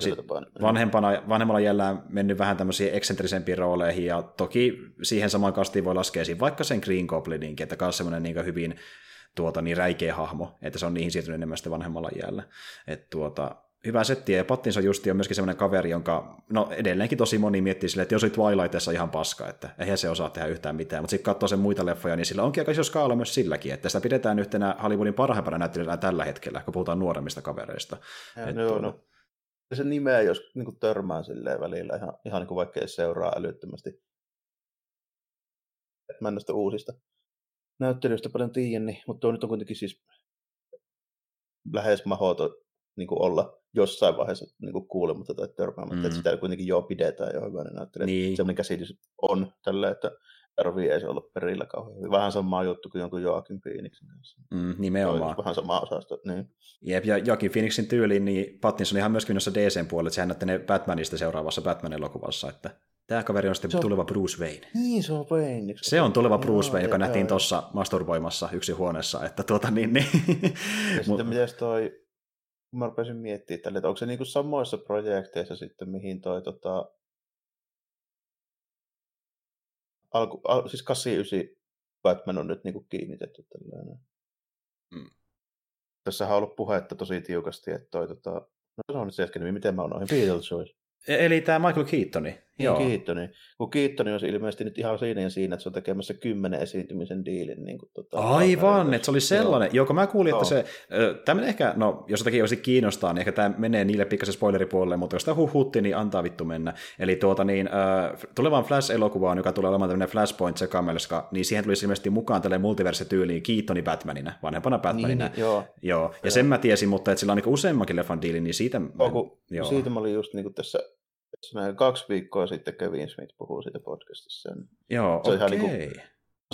vanhempana, vanhemmalla jäljellä mennyt vähän tämmöisiin eksentrisempiin rooleihin, ja toki siihen samaan kastiin voi laskea vaikka sen Green Goblininkin, että myös semmoinen niin hyvin tuota, niin räikeä hahmo, että se on niihin siirtynyt enemmän sitten vanhemmalla jäällä. Et tuota, hyvä setti, ja Pattinson justi on myöskin semmoinen kaveri, jonka, no edelleenkin tosi moni miettii sille, että jos oli Twilightissa ihan paska, että eihän se osaa tehdä yhtään mitään, mutta sitten katsoo sen muita leffoja, niin sillä onkin aika iso skaala myös silläkin, että sitä pidetään yhtenä Hollywoodin parhaimpana näyttelijänä tällä hetkellä, kun puhutaan nuoremmista kavereista. Ja, että, no, no. se nimeä, jos niin törmää silleen välillä, ihan, ihan niin kuin vaikka ei seuraa älyttömästi. Mä en uusista näyttelyistä paljon tiedä, niin, mutta tuo nyt on kuitenkin siis lähes mahdoton niin kuin olla jossain vaiheessa niin kuin kuulematta tai törmäämättä, mm. että sitä kuitenkin jo pidetään jo hyvänä näyttelijä. Niin. Sellainen käsitys on tällä, että tarvii ei se olla perillä kauhean Vähän sama juttu kuin jonkun Joaquin Phoenixin kanssa. Mm, nimenomaan. Vähän sama osasto, niin. Jep, ja Joaquin Phoenixin tyyliin, niin Pattinson ihan myöskin noissa DCn puolella, että sehän näette Batmanista seuraavassa Batman-elokuvassa, että Tämä kaveri on sitten on, tuleva Bruce Wayne. Niin, se on Wayne. Se on tuleva Bruce Wayne, joka nähtiin tuossa masturboimassa yksi huoneessa. Että tuota, niin, niin. Ja sitten miten toi, mä rupesin miettimään tälle, että onko se niinku samoissa projekteissa sitten, mihin toi tota, alku, al, siis 89 Batman on nyt niinku kiinnitetty tällainen. Mm. Tässä on ollut puhetta tosi tiukasti, että toi tota, no se on nyt se äsken, miten mä oon noihin Beetlejuice. E- eli tämä Michael Keatoni. Niin, Joo. Keatoni. Kun Keatoni on ilmeisesti nyt ihan siinä ja siinä, että se on tekemässä kymmenen esiintymisen diilin. Niin kuin, tota, Aivan, että se oli sellainen. Joo, mä kuulin, Joo. että se, tämä ehkä, no jos jotakin olisi kiinnostaa, niin ehkä tämä menee niille pikkasen spoileripuolelle, mutta jos tämä huhutti, niin antaa vittu mennä. Eli tuota niin, äh, tulevaan Flash-elokuvaan, joka tulee olemaan tämmöinen Flashpoint sekamelska, niin siihen tulisi ilmeisesti mukaan tälle multiverse-tyyliin Keatoni Batmanina, vanhempana Batmanina. Niin, joo. joo. Ja joo. sen mä tiesin, mutta että sillä on niin useammankin leffan diili, niin siitä... Mä, joo. Siitä mä olin just niin kuin tässä näin kaksi viikkoa sitten Kevin Smith puhuu siitä podcastissa. Joo, se on okay. ihan niin kuin,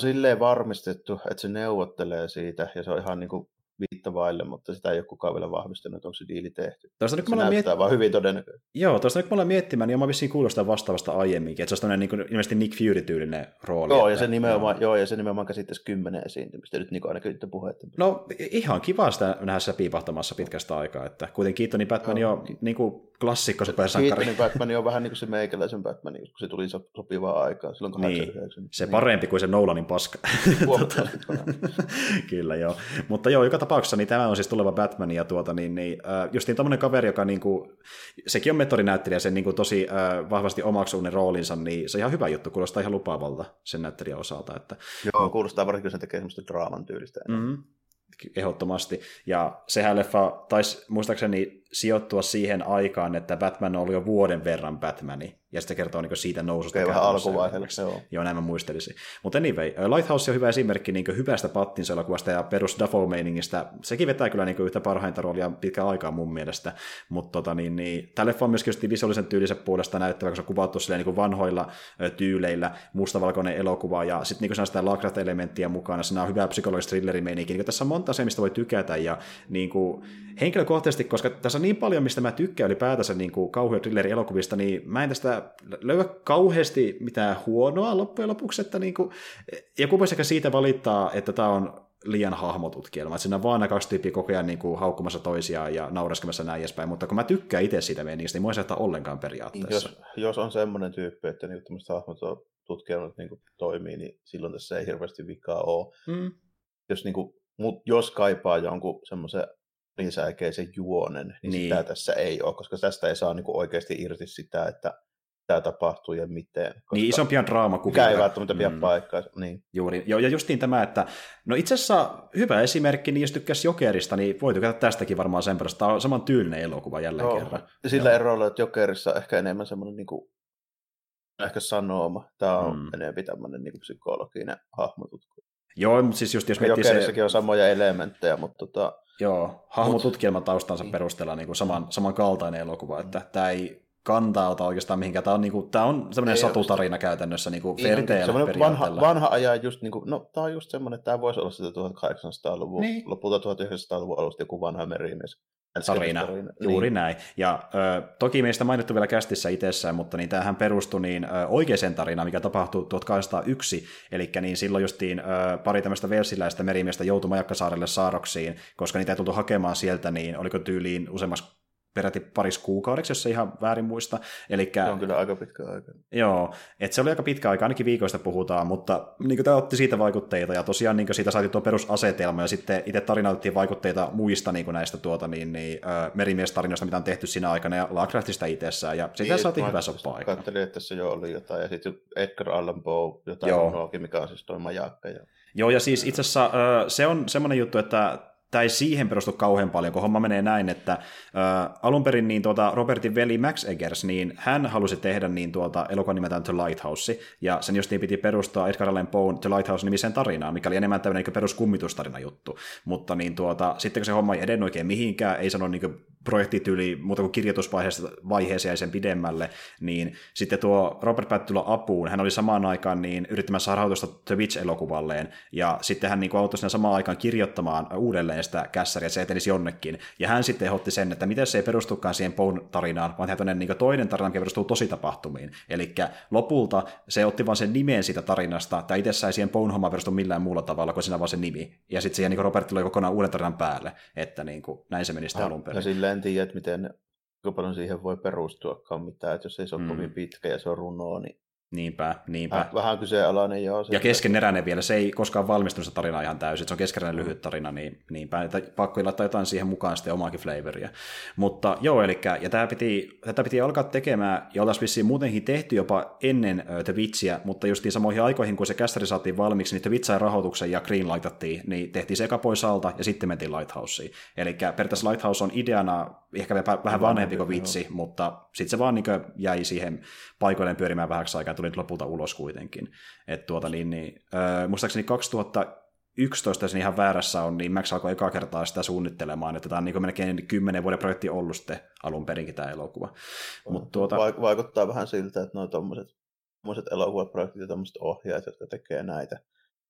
silleen varmistettu, että se neuvottelee siitä, ja se on ihan niin kuin viittavaille, mutta sitä ei ole kukaan vielä vahvistanut, että onko se diili tehty. Tuosta nyt, se näyttää miet... vaan hyvin todennäköisesti. Joo, tuosta nyt kun ollaan miettimään, niin mä vissiin kuulostaa vastaavasta aiemminkin, että se on niin kuin, ilmeisesti Nick Fury-tyylinen rooli. Joo, että, ja se nimenomaan, joo. joo ja se nimenomaan käsittäisi kymmenen esiintymistä, nyt niin ainakin nyt puhetta. No ihan kiva sitä nähdä sitä piipahtamassa pitkästä aikaa, että kuitenkin Keatonin Batman joo, jo niin kuin, klassikko supersankari. Keatonin Batman on vähän niin kuin se meikäläisen Batman, kun se tuli sopivaa aikaa silloin 89. Niin, se parempi kuin se Nolanin paska. Kyllä joo. Mutta joo, joka tapauksessa niin tämä on siis tuleva Batman ja tuota, niin, niin, äh, justiin tämmöinen kaveri, joka niin kuin, sekin on metodinäyttelijä, sen niin kuin, tosi äh, vahvasti omaksuu ne roolinsa, niin se on ihan hyvä juttu, kuulostaa ihan lupaavalta sen näyttelijän osalta. Että, joo, kuulostaa varsinkin, kun se tekee semmoista draaman tyylistä. Mm-hmm ehdottomasti. Ja sehän leffa taisi muistaakseni sijoittua siihen aikaan, että Batman oli jo vuoden verran Batmani, ja sitten kertoo niin siitä noususta. Okay, vähän alkuvaiheella, joo. Joo, näin mä muistelisin. Mutta anyway, Lighthouse on hyvä esimerkki niin hyvästä Pattinson-elokuvasta ja perus Dafoe-meiningistä. Sekin vetää kyllä niin yhtä parhainta roolia pitkään aikaa mun mielestä. Mutta tota, niin, niin, tämä leffa on myöskin visuaalisen tyylisen puolesta näyttävä, koska se on kuvattu silleen, niin vanhoilla tyyleillä, mustavalkoinen elokuva, ja sitten niin sitä Lovecraft-elementtiä mukana. Siinä on hyvä psykologista thrillerimeininki. Niin tässä on monta se, mistä voi tykätä, ja niin kuin, henkilökohtaisesti, koska tässä on niin paljon, mistä mä tykkään ylipäätänsä niin kuin kauhea elokuvista, niin mä en tästä löydä kauheasti mitään huonoa loppujen lopuksi, että niin kuin, joku voisi ehkä siitä valittaa, että tämä on liian hahmotutkielma, että siinä on vaan nämä kaksi tyyppiä koko ajan niin kuin haukkumassa toisiaan ja naureskemassa näin edespäin, mutta kun mä tykkään itse siitä menistä, niin mua ei ollenkaan periaatteessa. Jos, jos on semmoinen tyyppi, että niin tämmöiset hahmotutkielmat niin toimii, niin silloin tässä ei hirveästi vikaa ole. Mm. Jos, niin kuin, mut jos kaipaa jonkun semmoisen lisäkeisen juonen, niin, niin. sitä tässä ei ole, koska tästä ei saa niin kuin oikeasti irti sitä, että tämä tapahtuu ja miten. Niin isompia draamakuvia. Mikä ei välttämättä pidä mm. paikkaa. Niin. Juuri, joo, ja justiin tämä, että no itse asiassa hyvä esimerkki, niin jos tykkäsi Jokerista, niin voi tykätä tästäkin varmaan sen perästä. Tämä on saman tyylinen elokuva jälleen joo. kerran. Sillä joo. erolla, että Jokerissa ehkä enemmän semmoinen niin kuin, ehkä sanoma. Tämä on mm. enemmän tämmöinen niin kuin psykologinen hahmotutku. Joo, mutta siis just jos miettii se... on samoja elementtejä, mutta tota... Joo, hahmotutkielman taustansa niin. perusteella niin kuin saman, samankaltainen elokuva, että tämä ei kantauta oikeastaan mihinkään. Tämä on, niinku, tämä on semmoinen satutarina käytännössä, niinku fairy tale vanha, vanha ajan just, niinku, no tämä on just semmoinen, että tämä voisi olla sitä 1800-luvun, niin. lopulta 1900-luvun alusta joku vanha merimies. Tarina, juuri niin. näin. Ja ö, toki meistä mainittu vielä kästissä itsessään, mutta niin tämähän perustui niin, ö, oikeaan tarinaan, mikä tapahtui 1801, eli niin silloin justiin ö, pari tämmöistä velsiläistä merimiestä joutui Majakkasaarelle saaroksiin, koska niitä ei tultu hakemaan sieltä, niin oliko tyyliin useammassa peräti paris kuukaudeksi, jos se ihan väärin muista. Elikkä, se on kyllä aika pitkä aika. Joo, että se oli aika pitkä aika, ainakin viikoista puhutaan, mutta niin tämä otti siitä vaikutteita, ja tosiaan niin siitä saatiin tuo perusasetelma, ja sitten itse tarina otettiin vaikutteita muista niin näistä tuota, niin, niin, äh, merimiestarinoista, mitä on tehty siinä aikana, ja Lovecraftista itsessään, ja sitä niin, saatiin hyvä soppa aika. Katselin, että tässä jo oli jotain, ja sitten Edgar Allan Poe, jotain Joo. mikä on siis tuo majakka. Ja... Joo, ja siis itse asiassa äh, se on semmoinen juttu, että tämä ei siihen perustu kauhean paljon, kun homma menee näin, että ä, alun perin niin tuota, Robertin veli Max Eggers, niin hän halusi tehdä niin tuota, elokuvan nimeltään The Lighthouse, ja sen justiin piti perustaa Edgar Allan Poe The Lighthouse-nimiseen tarinaan, mikä oli enemmän tämmöinen niin peruskummitustarina juttu, mutta niin tuota, sitten kun se homma ei edennyt oikein mihinkään, ei sano niin projektityyli muuta kuin kirjoitusvaiheeseen vaiheeseen ja sen pidemmälle, niin sitten tuo Robert päätti tulla apuun. Hän oli samaan aikaan niin yrittämässä rahoitusta The Witch-elokuvalleen, ja sitten hän niin auttoi sinne samaan aikaan kirjoittamaan uudelleen sitä kässäriä, että se etenisi jonnekin. Ja hän sitten ehdotti sen, että miten se ei perustukaan siihen Poun tarinaan, vaan tehdään niin toinen tarina, mikä perustuu tositapahtumiin. Eli lopulta se otti vain sen nimen siitä tarinasta, tai itse ei siihen Poun homma perustu millään muulla tavalla kuin siinä vaan se nimi. Ja sitten siihen niin Robert tuli kokonaan uuden tarinan päälle, että niin kuin, näin se meni sitten alun perin. Ja silleen en tiedä, että miten kuinka paljon siihen voi perustuakaan mitään, että jos ei se ole mm. kovin pitkä ja se on runoa, niin Niinpä, niinpä. Vähän, vähän kyseenalainen joo. Ja keskeneräinen vielä, se ei koskaan valmistunut se tarina ihan täysin, se on keskeneräinen lyhyt tarina, niin niinpä, että pakko laittaa jotain siihen mukaan sitten omaakin flavoria. Mutta joo, eli ja tämä piti, tätä piti alkaa tekemään, ja oltaisiin vissiin muutenkin tehty jopa ennen The Witchiä, mutta justiin samoihin aikoihin, kun se kästäri saatiin valmiiksi, niin The Witch sai rahoituksen ja Green laitettiin, niin tehtiin se eka pois alta, ja sitten mentiin Lighthouseen. Eli periaatteessa Lighthouse on ideana ehkä vähän vanhempi kuin Vitsi, mutta sitten se vaan niin jäi siihen paikoilleen pyörimään vähäksi aikaa, tuli lopulta ulos kuitenkin. Et tuota, niin, niin, äh, muistaakseni 2011, jos ihan väärässä on, niin Max alkoi ekaa kertaa sitä suunnittelemaan, että tämä on niin melkein kymmenen vuoden projekti ollut sitten alun perinkin tämä elokuva. Mut tuota... Vaikuttaa vähän siltä, että nuo tuommoiset elokuvaprojektit ja tuommoiset ohjaajat, jotka tekee näitä,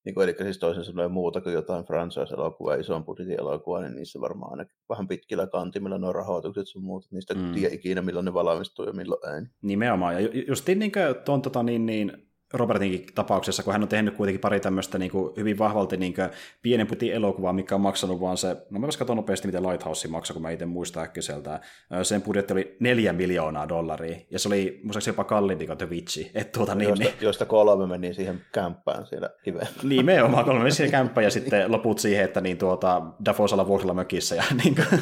niin kuin, eli siis toisin sanoen muuta kuin jotain franchise-elokuvaa, ison budjetin elokuvaa, niin niissä varmaan aina vähän pitkillä kantimilla nuo rahoitukset sun muut, niistä mm. tiedä ikinä milloin ne valmistuu ja milloin ei. Nimenomaan, ja justiin niin kuin tuon tota, niin, niin, Robertinkin tapauksessa, kun hän on tehnyt kuitenkin pari tämmöistä niin kuin, hyvin vahvalti niin kuin, pienen putin elokuvaa, mikä on maksanut vaan se, no mä katson nopeasti, miten Lighthouse maksaa, kun mä itse muistan äkkiseltä. Sen budjetti oli neljä miljoonaa dollaria, ja se oli muistaakseni jopa kalliimpi kuin The Witch. Et, tuota, niin, josta, niin, josta kolme meni siihen kämppään siellä hiveen. Nimenomaan, kolme meni siihen kämppään, ja sitten loput siihen, että niin, tuota, Dafosalla vuokralla mökissä, ja niin kuin,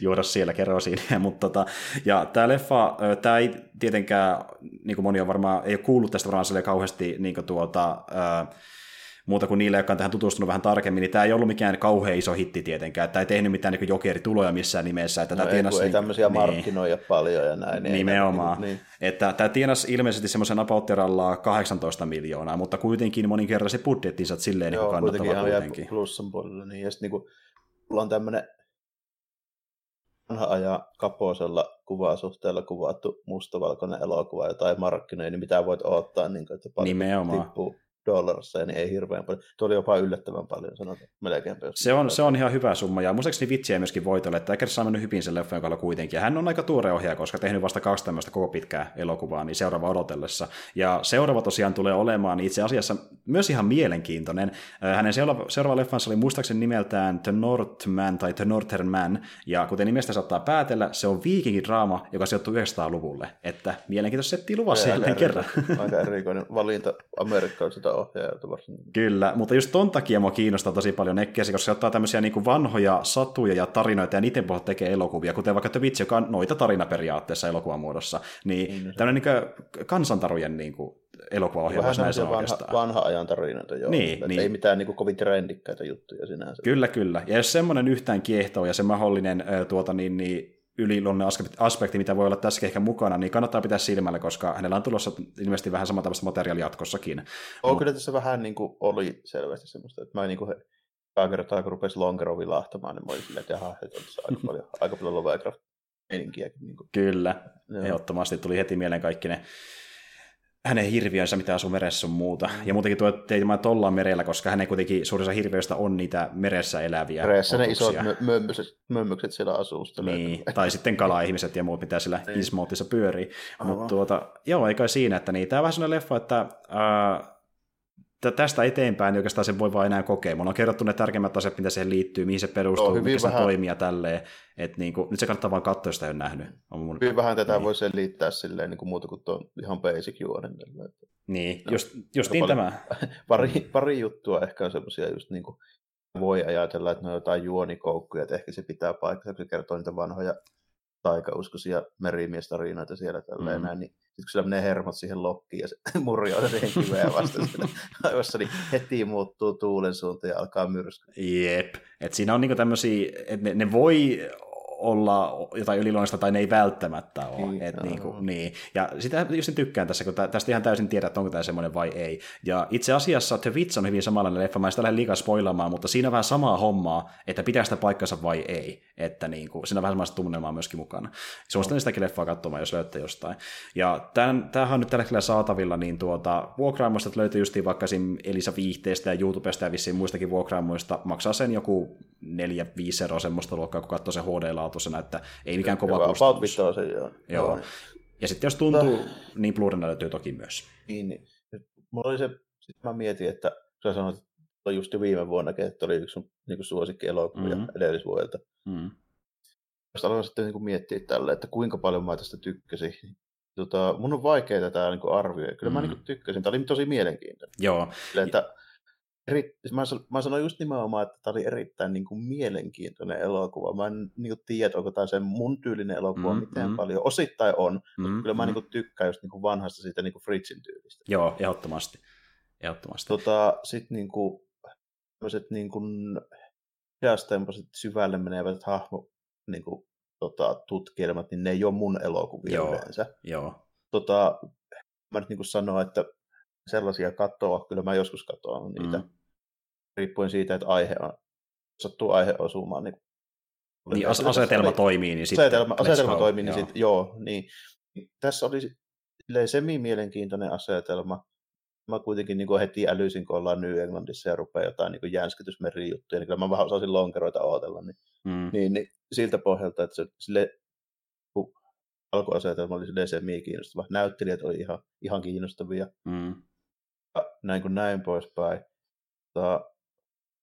juoda siellä kerosiinia, mutta tota, ja tämä leffa, tämä ei tietenkään, niin kuin moni on varmaan, ei ole kuullut tästä varmaan kauheasti niin kuin tuota, ää, muuta kuin niille, jotka on tähän tutustunut vähän tarkemmin, niin tämä ei ollut mikään kauhean iso hitti tietenkään, tämä ei tehnyt mitään niin jokerituloja missään nimessä. Että no tämä ei, tienasi, ei niin, tämmöisiä niin, markkinoja paljon ja näin. Nimenomaan. Niin, niin. Että tämä tienasi ilmeisesti semmoisen apautteralla 18 miljoonaa, mutta kuitenkin moninkertaisen budjettinsa silleen Joo, niin kannattava kuitenkin. kuitenkin. plussan puolella. Niin. Ja sitten niin kuin, mulla on tämmöinen ajan kaposella kuvasuhteella kuvattu mustavalkoinen elokuva, jota ei markkinoi, niin mitä voit odottaa, niin kuin, että paljon Nimenomaan. tippuu dollarissa, niin ei hirveän paljon. Tuo oli jopa yllättävän paljon, sanotaan melkein. Se on, se on ihan hyvä summa, ja muistaakseni vitsiä myöskin voitolle, että Eggers on mennyt hyvin sen leffan kanssa kuitenkin, ja hän on aika tuore ohjaaja, koska tehnyt vasta kaksi tämmöistä koko pitkää elokuvaa, niin seuraava odotellessa. Ja seuraava tosiaan tulee olemaan itse asiassa myös ihan mielenkiintoinen. Äh, hänen seuraava, seuraava leffansa oli muistaakseni nimeltään The Northman tai The Northern Man, ja kuten nimestä saattaa päätellä, se on viikingidraama, joka sijoittuu 900-luvulle, että mielenkiintoista settiä luvassa jälleen kerran. Aika erikoinen valinta amerikkalaisilta ohjaajalta varsinkin. Kyllä, mutta just ton takia mua kiinnostaa tosi paljon Nekkesi, koska se ottaa tämmöisiä niin kuin vanhoja satuja ja tarinoita ja niiden pohjalta tekee elokuvia, kuten vaikka The Witch, joka on noita tarina periaatteessa elokuvan muodossa. Niin, niin. tämmöinen niin kansantarujen niin kuin elokuvaohjelma näissä vanha, vanha ajan tarinoita, joo. Niin, niin. Ei mitään niin kuin, kovin trendikkäitä juttuja sinänsä. Kyllä, kyllä. Ja jos semmoinen yhtään kiehtoo ja se mahdollinen tuota, niin, niin, yliluonne aspekti, mitä voi olla tässä ehkä mukana, niin kannattaa pitää silmällä, koska hänellä on tulossa ilmeisesti vähän samantapaista materiaalia jatkossakin. On Mut... kyllä tässä vähän niin kuin oli selvästi semmoista, että mä niin kuin he, kertaa, kun rupesi Lonkero vilahtamaan, niin mä olin silleen, että jaha, että on aika paljon, aika paljon Lovecraft meininkiäkin. Niin kuin. Kyllä, ehdottomasti tuli heti mieleen kaikki ne hänen hirviönsä, mitä asuu meressä on muuta. Ja muutenkin tuo teitä ollaan merellä, koska hänen kuitenkin suurissa hirviöistä on niitä meressä eläviä Meressä ne isot mömmykset, mömmykset siellä asuu. Niin, tai sitten kala-ihmiset ja muut, mitä siellä niin. Ismootissa pyörii. Mutta tuota, joo, eikä siinä, että niin, tämä on vähän sellainen leffa, että äh, tästä eteenpäin oikeastaan se voi vain enää kokea. Mulla on kerrottu ne tärkeimmät asiat, mitä siihen liittyy, mihin se perustuu, no, mikä se toimii ja tälleen. Et niin kuin, nyt se kannattaa vaan katsoa, jos sitä ei ole nähnyt. On mun... Hyvin vähän tätä niin. voi liittää silleen niin kuin muuta kuin tuon ihan basic juonen. Niin, no, just, just niin tämä. Pari, pari juttua ehkä on semmoisia just niin kuin voi ajatella, että ne on jotain juonikoukkuja, että ehkä se pitää paikkaa, kun se kertoo niitä vanhoja taikauskoisia merimiestarinoita siellä tälleen mm. näin, niin sitten kun sillä menee hermot siihen lokkiin ja se murjaa siihen kiveen vasta siinä aivossa, niin heti muuttuu tuulen suunta ja alkaa myrsky. Jep, että siinä on niinku tämmöisiä, että ne, ne voi olla jotain yliluonnollista tai ne ei välttämättä ole. Niin, Et niin, kuin, niin. Ja sitä just tykkään tässä, kun tästä ihan täysin tiedä, että onko tämä semmoinen vai ei. Ja itse asiassa The Witch on hyvin samanlainen leffa, mä en sitä lähde liikaa spoilaamaan, mutta siinä on vähän samaa hommaa, että pitää sitä paikkansa vai ei. Että niin kuin, siinä on vähän samasta tunnelmaa myöskin mukana. Suosittelen sitäkin leffaa katsomaan, jos löytätte jostain. Ja tämän, tämähän on nyt tällä hetkellä saatavilla, niin tuota, vuokraamoista löytyy justiin vaikka Elisa Viihteestä ja YouTubesta ja vissiin muistakin vuokraamoista. Maksaa sen joku 4-5 euroa semmoista luokkaa, kun katsoo se HD-laatuisena, että ei mikään kova kustannus. About se, joo. joo. Ja sitten jos tuntuu, Mutta... niin blu löytyy toki myös. Niin, niin. Mulla oli se, sitten mä mietin, että sä sanoit, että just viime vuonna, että oli yksi niin suosikki elokuvia mm-hmm. edellisvuodelta. Mm-hmm. Sitten aloin sitten niin miettiä tälle, että kuinka paljon mä tästä tykkäsin. Tota, mun on vaikea tätä niin arvioida. Kyllä mm-hmm. mä niin tykkäsin. Tämä oli tosi mielenkiintoinen. Joo. Sille, että eri, mä, mä sanoin just nimenomaan, että tämä oli erittäin niin kuin, mielenkiintoinen elokuva. Mä en niin kuin, tiedä, onko tämä se mun tyylinen elokuva mm, miten mm. paljon. Osittain on, mm, mutta kyllä mä mm. niin kuin, tykkään just niin kuin, vanhasta siitä niin kuin Fritzin tyylistä. Joo, ehdottomasti. ehdottomasti. Tota, Sitten niin kuin, tämmöiset niin kuin, syvälle menevät hahmo niin kuin, tota, tutkielmat, niin ne ei ole mun elokuvia joo, yleensä. Joo. Tota, mä nyt niin kuin sanoa, että sellaisia katoa, kyllä mä joskus katoan niitä, mm. riippuen siitä, että aihe on, sattuu aihe osumaan. Niin, niin as- asetelma oli, toimii, niin sitten asetelma, asetelma toimii, niin sitten joo, niin. Tässä oli semi-mielenkiintoinen asetelma. Mä kuitenkin niin heti älysin, kun ollaan New Englandissa ja rupeaa jotain niin jänskytysmerijuttuja, niin kyllä mä vähän osasin lonkeroita odotella. Niin, mm. niin, niin siltä pohjalta, että se, sille, kun alkuasetelma oli semi-kiinnostava. Näyttelijät oli ihan, ihan kiinnostavia. Mm. Näin kuin näin poispäin. Tää,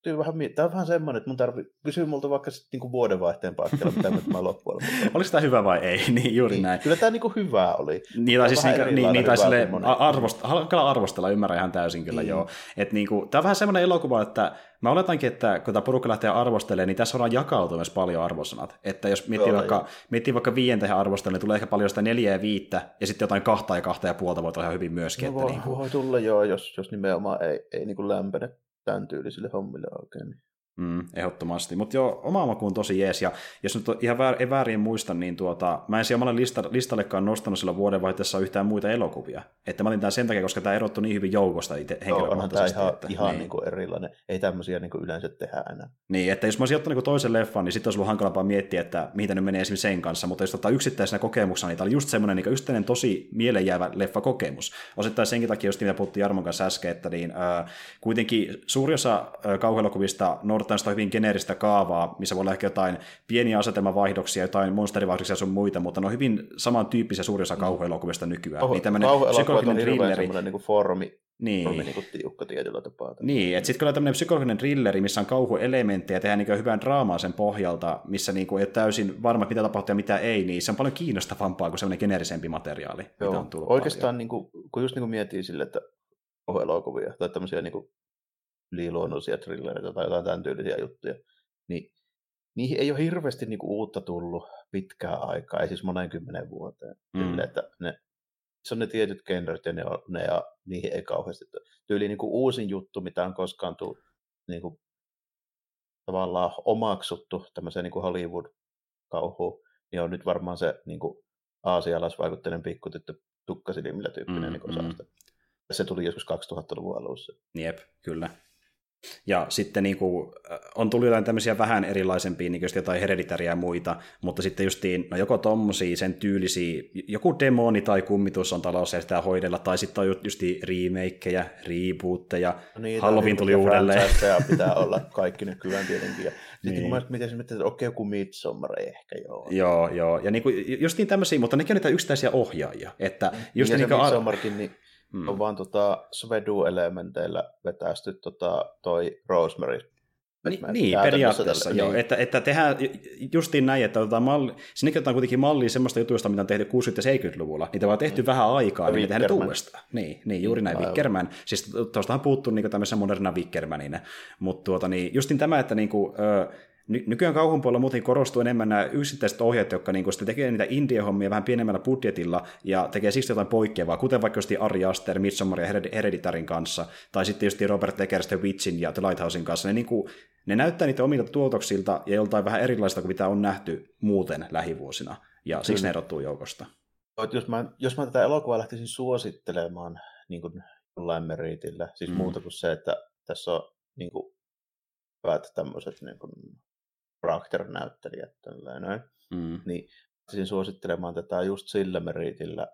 Tyy vähän, tämä on vähän semmoinen, että mun tarvii kysyä multa vaikka sitten niinku vuodenvaihteen paikalla, mitä mä loppujen lopuksi. Oliko tämä hyvä vai ei? niin, juuri niin, näin. Kyllä tämä niinku hyvä oli. Niin, tai siis niinku, niin, niin, tai sille arvost, niin. kyllä arvostella, ymmärrän ihan täysin kyllä, mm. joo. Et niinku, tämä on vähän semmoinen elokuva, että mä oletankin, että kun tämä porukka lähtee arvostelemaan, niin tässä on jakautunut myös paljon arvosanat. Että jos miettii, joo, vaikka, miettii vaikka viientä arvostelua, niin tulee ehkä paljon sitä neljä ja viittä, ja sitten jotain kahta ja kahta ja puolta voi olla ihan hyvin myöskin. No, että voi, niinku... voi tulla joo, jos, jos nimenomaan ei, ei niinku lämpene tämän tyylisille hommille oikein. Mm, ehdottomasti. Mutta joo, oma maku on tosi jees. Ja jos nyt ihan väär, ei väärin muista, niin tuota, mä en siellä omalle lista, listallekaan nostanut sillä vuodenvaihteessa yhtään muita elokuvia. Että mä otin tämän sen takia, koska tämä erottu niin hyvin joukosta itse henkilökohtaisesti. Joo, ihan, että, ihan niin. Niin kuin erilainen. Ei tämmöisiä niin kuin yleensä tehdä enää. Niin, että jos mä olisin ottanut niin toisen leffan, niin sitten olisi ollut hankalampaa miettiä, että mihin ne menee esimerkiksi sen kanssa. Mutta jos ottaa yksittäisenä kokemuksena, niin tämä oli just semmoinen niin yksittäinen tosi mielenjäävä leffakokemus. Osittain senkin takia, just mitä puhuttiin Jarmon kanssa äsken, että niin, äh, kuitenkin suuri osa äh, kauhuelokuvista noudattaa sitä hyvin geneeristä kaavaa, missä voi olla ehkä jotain pieniä asetelmavaihdoksia, jotain monsterivaihdoksia ja sun muita, mutta ne on hyvin samantyyppisiä suurin osa mm. kauhuelokuvista nykyään. Kauhu, niin psykologinen on hirveän semmoinen niin kuin formi, niin. formi niin kuin tiukka tietyllä tapaa. Niin, että sitten on tämmöinen psykologinen thrilleri, missä on kauhuelementtejä tehdään niin hyvän draamaa sen pohjalta, missä niin kuin ei täysin varma, mitä tapahtuu ja mitä ei, niin se on paljon kiinnostavampaa kuin semmoinen geneerisempi materiaali, Joo. mitä on tullut Oikeastaan niin kuin, kun just niin kuin miettii sille, että elokuvia tai tämmöisiä niin kuin yliluonnollisia trillereitä tai jotain tämän tyylisiä juttuja, niin niihin ei ole hirveästi niin kuin uutta tullut pitkään aikaa, ei siis monen kymmenen vuoteen. Mm. Sille, että ne, se on ne tietyt genret ja, ne on, ne, ja niihin ei kauheasti. Tyyli niin kuin uusin juttu, mitä on koskaan tullut niin kuin, tavallaan omaksuttu tämmöiseen niin kuin Hollywood-kauhuun, niin on nyt varmaan se niin kuin aasialaisvaikutteinen pikkutyttö tukkasilmillä tyyppinen mm, niin mm. Se tuli joskus 2000-luvun alussa. Jep, kyllä. Ja sitten niin kuin, on tullut jotain tämmöisiä vähän erilaisempia, niin kuin jotain hereditariä ja muita, mutta sitten justiin, no joko tommosia, sen tyylisiä, joku demoni tai kummitus on talossa ja sitä hoidella, tai sitten on justiin remakeja, rebootteja, no niin, Halloween tuli uudelleen. pitää olla kaikki nykyään tietenkin. Ja sitten niin. kun se mietin, että okei, joku Midsommar ehkä joo. Joo, joo. Ja niin kuin, justiin tämmöisiä, mutta nekin on niitä yksittäisiä ohjaajia. Että just ja niin se Midsommarkin, niin Mm. On vaan tota Svedu-elementeillä vetästy tota, toi Rosemary niin, niin periaatteessa tällä, joo. Niin. Että, että tehdään justiin näin, että otetaan malli, sinnekin otetaan kuitenkin mallia semmoista jutuista, mitä on tehty 60- ja 70-luvulla. Niitä on tehty mm. vähän aikaa, niin tehdään uudestaan. Niin, niin, juuri näin, Wickerman. Siis tuostahan puuttuu niin tämmöisen moderna Wickermanina. Mutta tuota, niin, justin tämä, että niin kuin, ö, ny- nykyään kauhun puolella muuten korostuu enemmän nämä yksittäiset ohjeet, jotka niin sitten tekee niitä indie-hommia vähän pienemmällä budjetilla ja tekee siksi jotain poikkeavaa, kuten vaikka just Ari Aster, Midsommar ja Hereditarin kanssa, tai sitten just Robert Eggers, The Witchin ja The Lighthousein kanssa. Ne, niin kuin, ne näyttää niitä omilta tuotoksilta ja joltain vähän erilaista kuin mitä on nähty muuten lähivuosina, ja siksi mm. ne erottuu joukosta. Jos mä, jos mä tätä elokuvaa lähtisin suosittelemaan niin kuin jollain siis mm. muuta kuin se, että tässä on niin kuin, hyvät tämmöiset niin kuin, karakter-näyttelijät, tällainen, mm. niin siis suosittelemaan tätä just sillä meritillä.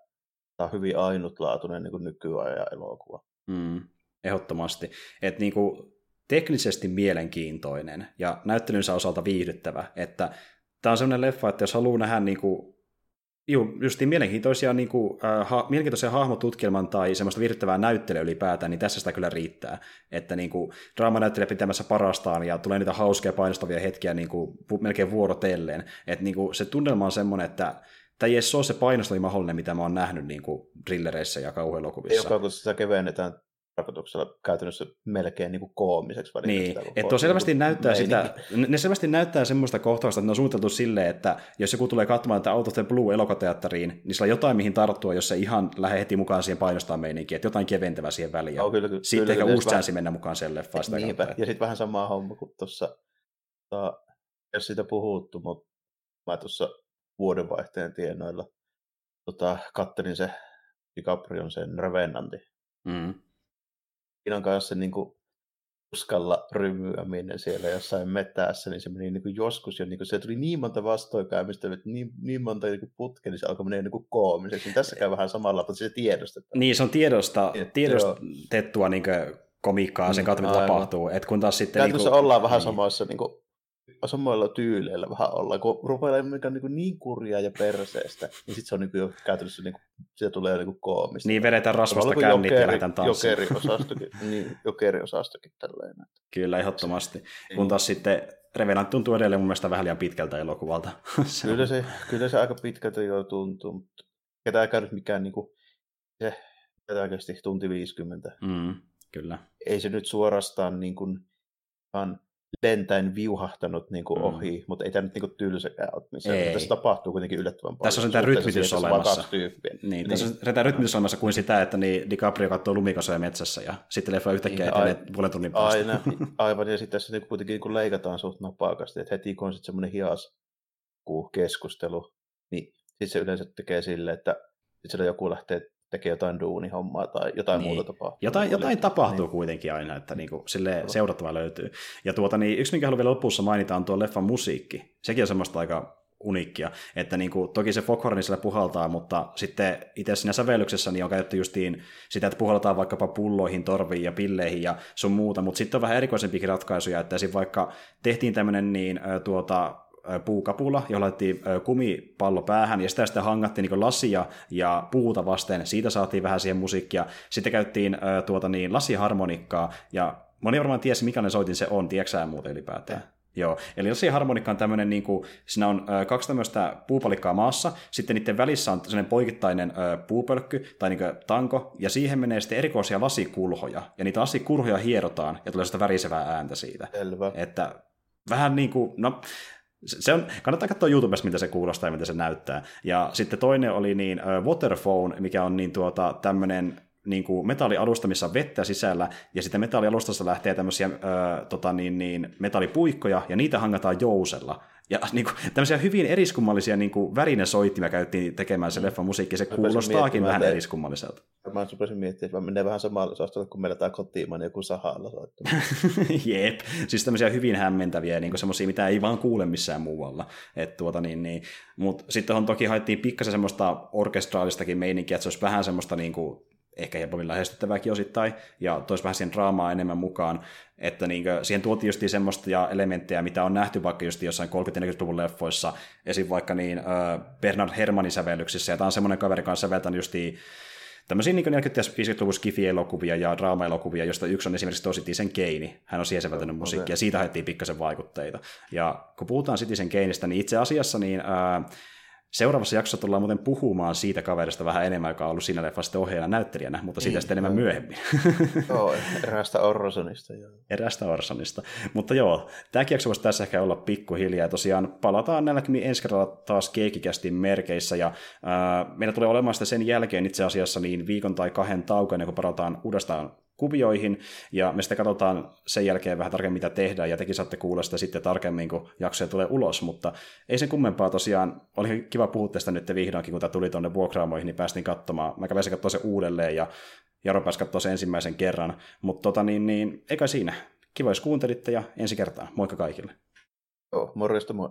Tämä on hyvin ainutlaatuinen niin kuin nykyajan elokuva. Mm. Ehdottomasti. Että niin kuin, teknisesti mielenkiintoinen ja näyttelynsä osalta viihdyttävä. Että tämä on sellainen leffa, että jos haluaa nähdä niin kuin Joo, just mielenkiintoisia, niin kuin, äh, ha, mielenkiintoisia hahmotutkielman tai semmoista viihdyttävää näyttelyä ylipäätään, niin tässä sitä kyllä riittää. Että niin kuin, draamanäyttelijä pitämässä parastaan ja tulee niitä hauskoja painostavia hetkiä niin kuin, melkein vuorotelleen. Että niin kuin, se tunnelma on semmoinen, että tämä ei edes ole se painostavin mahdollinen, mitä mä oon nähnyt niin kuin, drillereissä ja kauhuelokuvissa. Joka kun sitä kevennetään tarkoituksella käytännössä melkein niin kuin koomiseksi välillä. Niin, että selvästi näyttää sitä, ne selvästi näyttää semmoista kohtausta, että ne on suunniteltu silleen, että jos joku tulee katsomaan tätä Out of the Blue elokateatteriin, niin sillä on jotain mihin tarttua, jos se ihan lähde heti mukaan siihen painostaa meininkiin, että jotain keventävää siihen väliin. No, kyllä, kyllä, Sitten kyllä, ehkä uusi chanssi mennä mukaan sen leffaan sitä Niinpä. kautta. Ja sitten vähän sama homma kuin tuossa, jos siitä puhuttu, mutta mä tuossa vuodenvaihteen tienoilla tota, kattelin se DiCaprion sen Revenanti. Mm on kanssa niin kuin uskalla rymyäminen siellä jossain metässä, niin se meni niin kuin joskus jo, niin kuin, se tuli niin monta vastoinkäymistä, että niin, niin monta niin putkea, niin se alkoi mennä niin kuin koomiseksi. Niin tässä käy vähän samalla, mutta se tiedostetaan. Niin, se on tiedosta, tiedostettua niin komiikkaa sen kautta, mitä tapahtuu. Et kun taas sitten, niin kuin, ollaan vähän niin. samassa niin kuin, samoilla tyyleillä vähän olla, kun rupeaa mikä niin, niin kurjaa ja perseestä, niin sitten se on niin käytännössä, niin kuin, siitä tulee niin kuin koomista. Niin vedetään rasvasta kännit ja lähdetään tanssimaan. Jokeriosastokin, niin, jokeriosastokin tälleen. Kyllä, ehdottomasti. Kun taas sitten Revenant tuntuu edelleen mun mielestä vähän liian pitkältä elokuvalta. se kyllä, se, kyllä se aika pitkältä jo tuntuu, mutta ketäänkään nyt mikään niin kuin, se ketään kesti tunti 50. Mm, kyllä. Ei se nyt suorastaan niin kuin, vaan lentäen viuhahtanut niin kuin mm. ohi, mutta ei tämä nyt niin tylsäkään ole missään. Ei. Tässä tapahtuu kuitenkin yllättävän paljon. Tässä on tämä rytmitys olemassa. Niin, niin, tässä on tämä rytmitys olemassa kuin sitä, että niin DiCaprio katsoo lumikasoja metsässä ja sitten leffa yhtäkkiä niin, etenee ai, puolen tunnin päästä. Aina, aivan, ja sitten tässä niin kuitenkin niin kuin leikataan suht napakasti, että heti kun on sitten semmoinen hias keskustelu, niin sitten se yleensä tekee silleen, että sitten joku lähtee tekee jotain duunihommaa tai jotain niin. muuta tapahtuu. Jotain, jotain tapahtuu niin. kuitenkin aina, että niinku, sille seurattava löytyy. Ja tuota, niin, yksi, minkä haluan vielä lopussa mainita, on tuo leffan musiikki. Sekin on semmoista aika uniikkia. Että niin kuin, toki se Foghorni siellä puhaltaa, mutta sitten itse siinä sävellyksessä niin on käytetty justiin sitä, että puhaltaa vaikkapa pulloihin, torviin ja pilleihin ja sun muuta, mutta sitten on vähän erikoisempikin ratkaisuja, että esim. vaikka tehtiin tämmöinen niin, tuota, puukapula, jolla laitettiin kumipallo päähän, ja sitä sitten hangattiin niin lasia ja puuta vasten, siitä saatiin vähän siihen musiikkia. Sitten käyttiin tuota niin, lasiharmonikkaa, ja moni varmaan tiesi, mikä ne soitin se on, tiedätkö muuten ylipäätään? Joo, eli lasiharmonikka on tämmöinen, niin kuin, siinä on ö, kaksi tämmöistä puupalikkaa maassa, sitten niiden välissä on sellainen poikittainen ö, puupölkky tai niin kuin, tanko, ja siihen menee sitten erikoisia lasikulhoja, ja niitä lasikulhoja hierotaan, ja tulee sitä värisevää ääntä siitä. Selvä. Että vähän niin kuin, no se on, kannattaa katsoa YouTubesta, mitä se kuulostaa ja mitä se näyttää. Ja sitten toinen oli niin Waterphone, mikä on niin tuota, tämmöinen niin kuin metallialusta, missä on vettä sisällä, ja sitten metallialustasta lähtee tämmöisiä ö, tota, niin, niin, metallipuikkoja, ja niitä hangataan jousella. Ja niin kuin, tämmöisiä hyvin eriskummallisia niin kuin värinesoittimia käytettiin tekemään se leffa musiikki, se kuulostaakin vähän te... eriskummalliselta. Mä rupesin miettimään, että menee vähän samalla osastolle, kun meillä tämä kotiimainen joku sahalla soittaa. Jep, siis tämmöisiä hyvin hämmentäviä, niin semmoisia, mitä ei vaan kuule missään muualla. Et tuota, niin, niin. Mutta sitten on toki haettiin pikkasen semmoista orkestraalistakin meininkiä, että se olisi vähän semmoista niin kuin, ehkä helpommin lähestyttävääkin osittain, ja toisi vähän siihen draamaa enemmän mukaan, että niin kuin, siihen tuotiin just semmoista elementtejä, mitä on nähty vaikka just jossain 30-40-luvun leffoissa, esim. vaikka niin, äh, Bernard Hermanin sävellyksissä, ja tämä on semmoinen kaveri kanssa säveltänyt justiin tämmöisiä niin 40- ja 50-luvun skifi-elokuvia ja draama-elokuvia, josta yksi on esimerkiksi tuo Citizen Kane. Hän on siihen säveltänyt musiikkia, okay. ja siitä haettiin pikkasen vaikutteita. Ja kun puhutaan Citizen Kaneista, niin itse asiassa niin, ää, Seuraavassa jaksossa tullaan muuten puhumaan siitä kaverista vähän enemmän, joka on ollut siinä leffassa sitten ohjaajana näyttelijänä, mutta siitä niin, sitten enemmän myöhemmin. Joo, eräästä Orsonista. Joo. Eräästä Orsonista. Mutta joo, tämäkin jakso voisi tässä ehkä olla pikkuhiljaa. Ja tosiaan palataan näilläkin ensi kerralla taas keikikästin merkeissä. Ja ää, meillä tulee olemaan sitten sen jälkeen itse asiassa niin viikon tai kahden taukoa, kun palataan uudestaan kuvioihin, ja me sitten katsotaan sen jälkeen vähän tarkemmin, mitä tehdään, ja tekin saatte kuulla sitä sitten tarkemmin, kun jaksoja tulee ulos, mutta ei sen kummempaa tosiaan, oli kiva puhua tästä nyt vihdoinkin, kun tämä tuli tuonne vuokraamoihin, niin päästiin katsomaan, mä kävin katsoa se uudelleen, ja Jaro pääsi katsoa sen ensimmäisen kerran, mutta tota niin, niin eikä siinä. Kiva, jos kuuntelitte, ja ensi kertaa. Moikka kaikille. Joo, morjesta moi.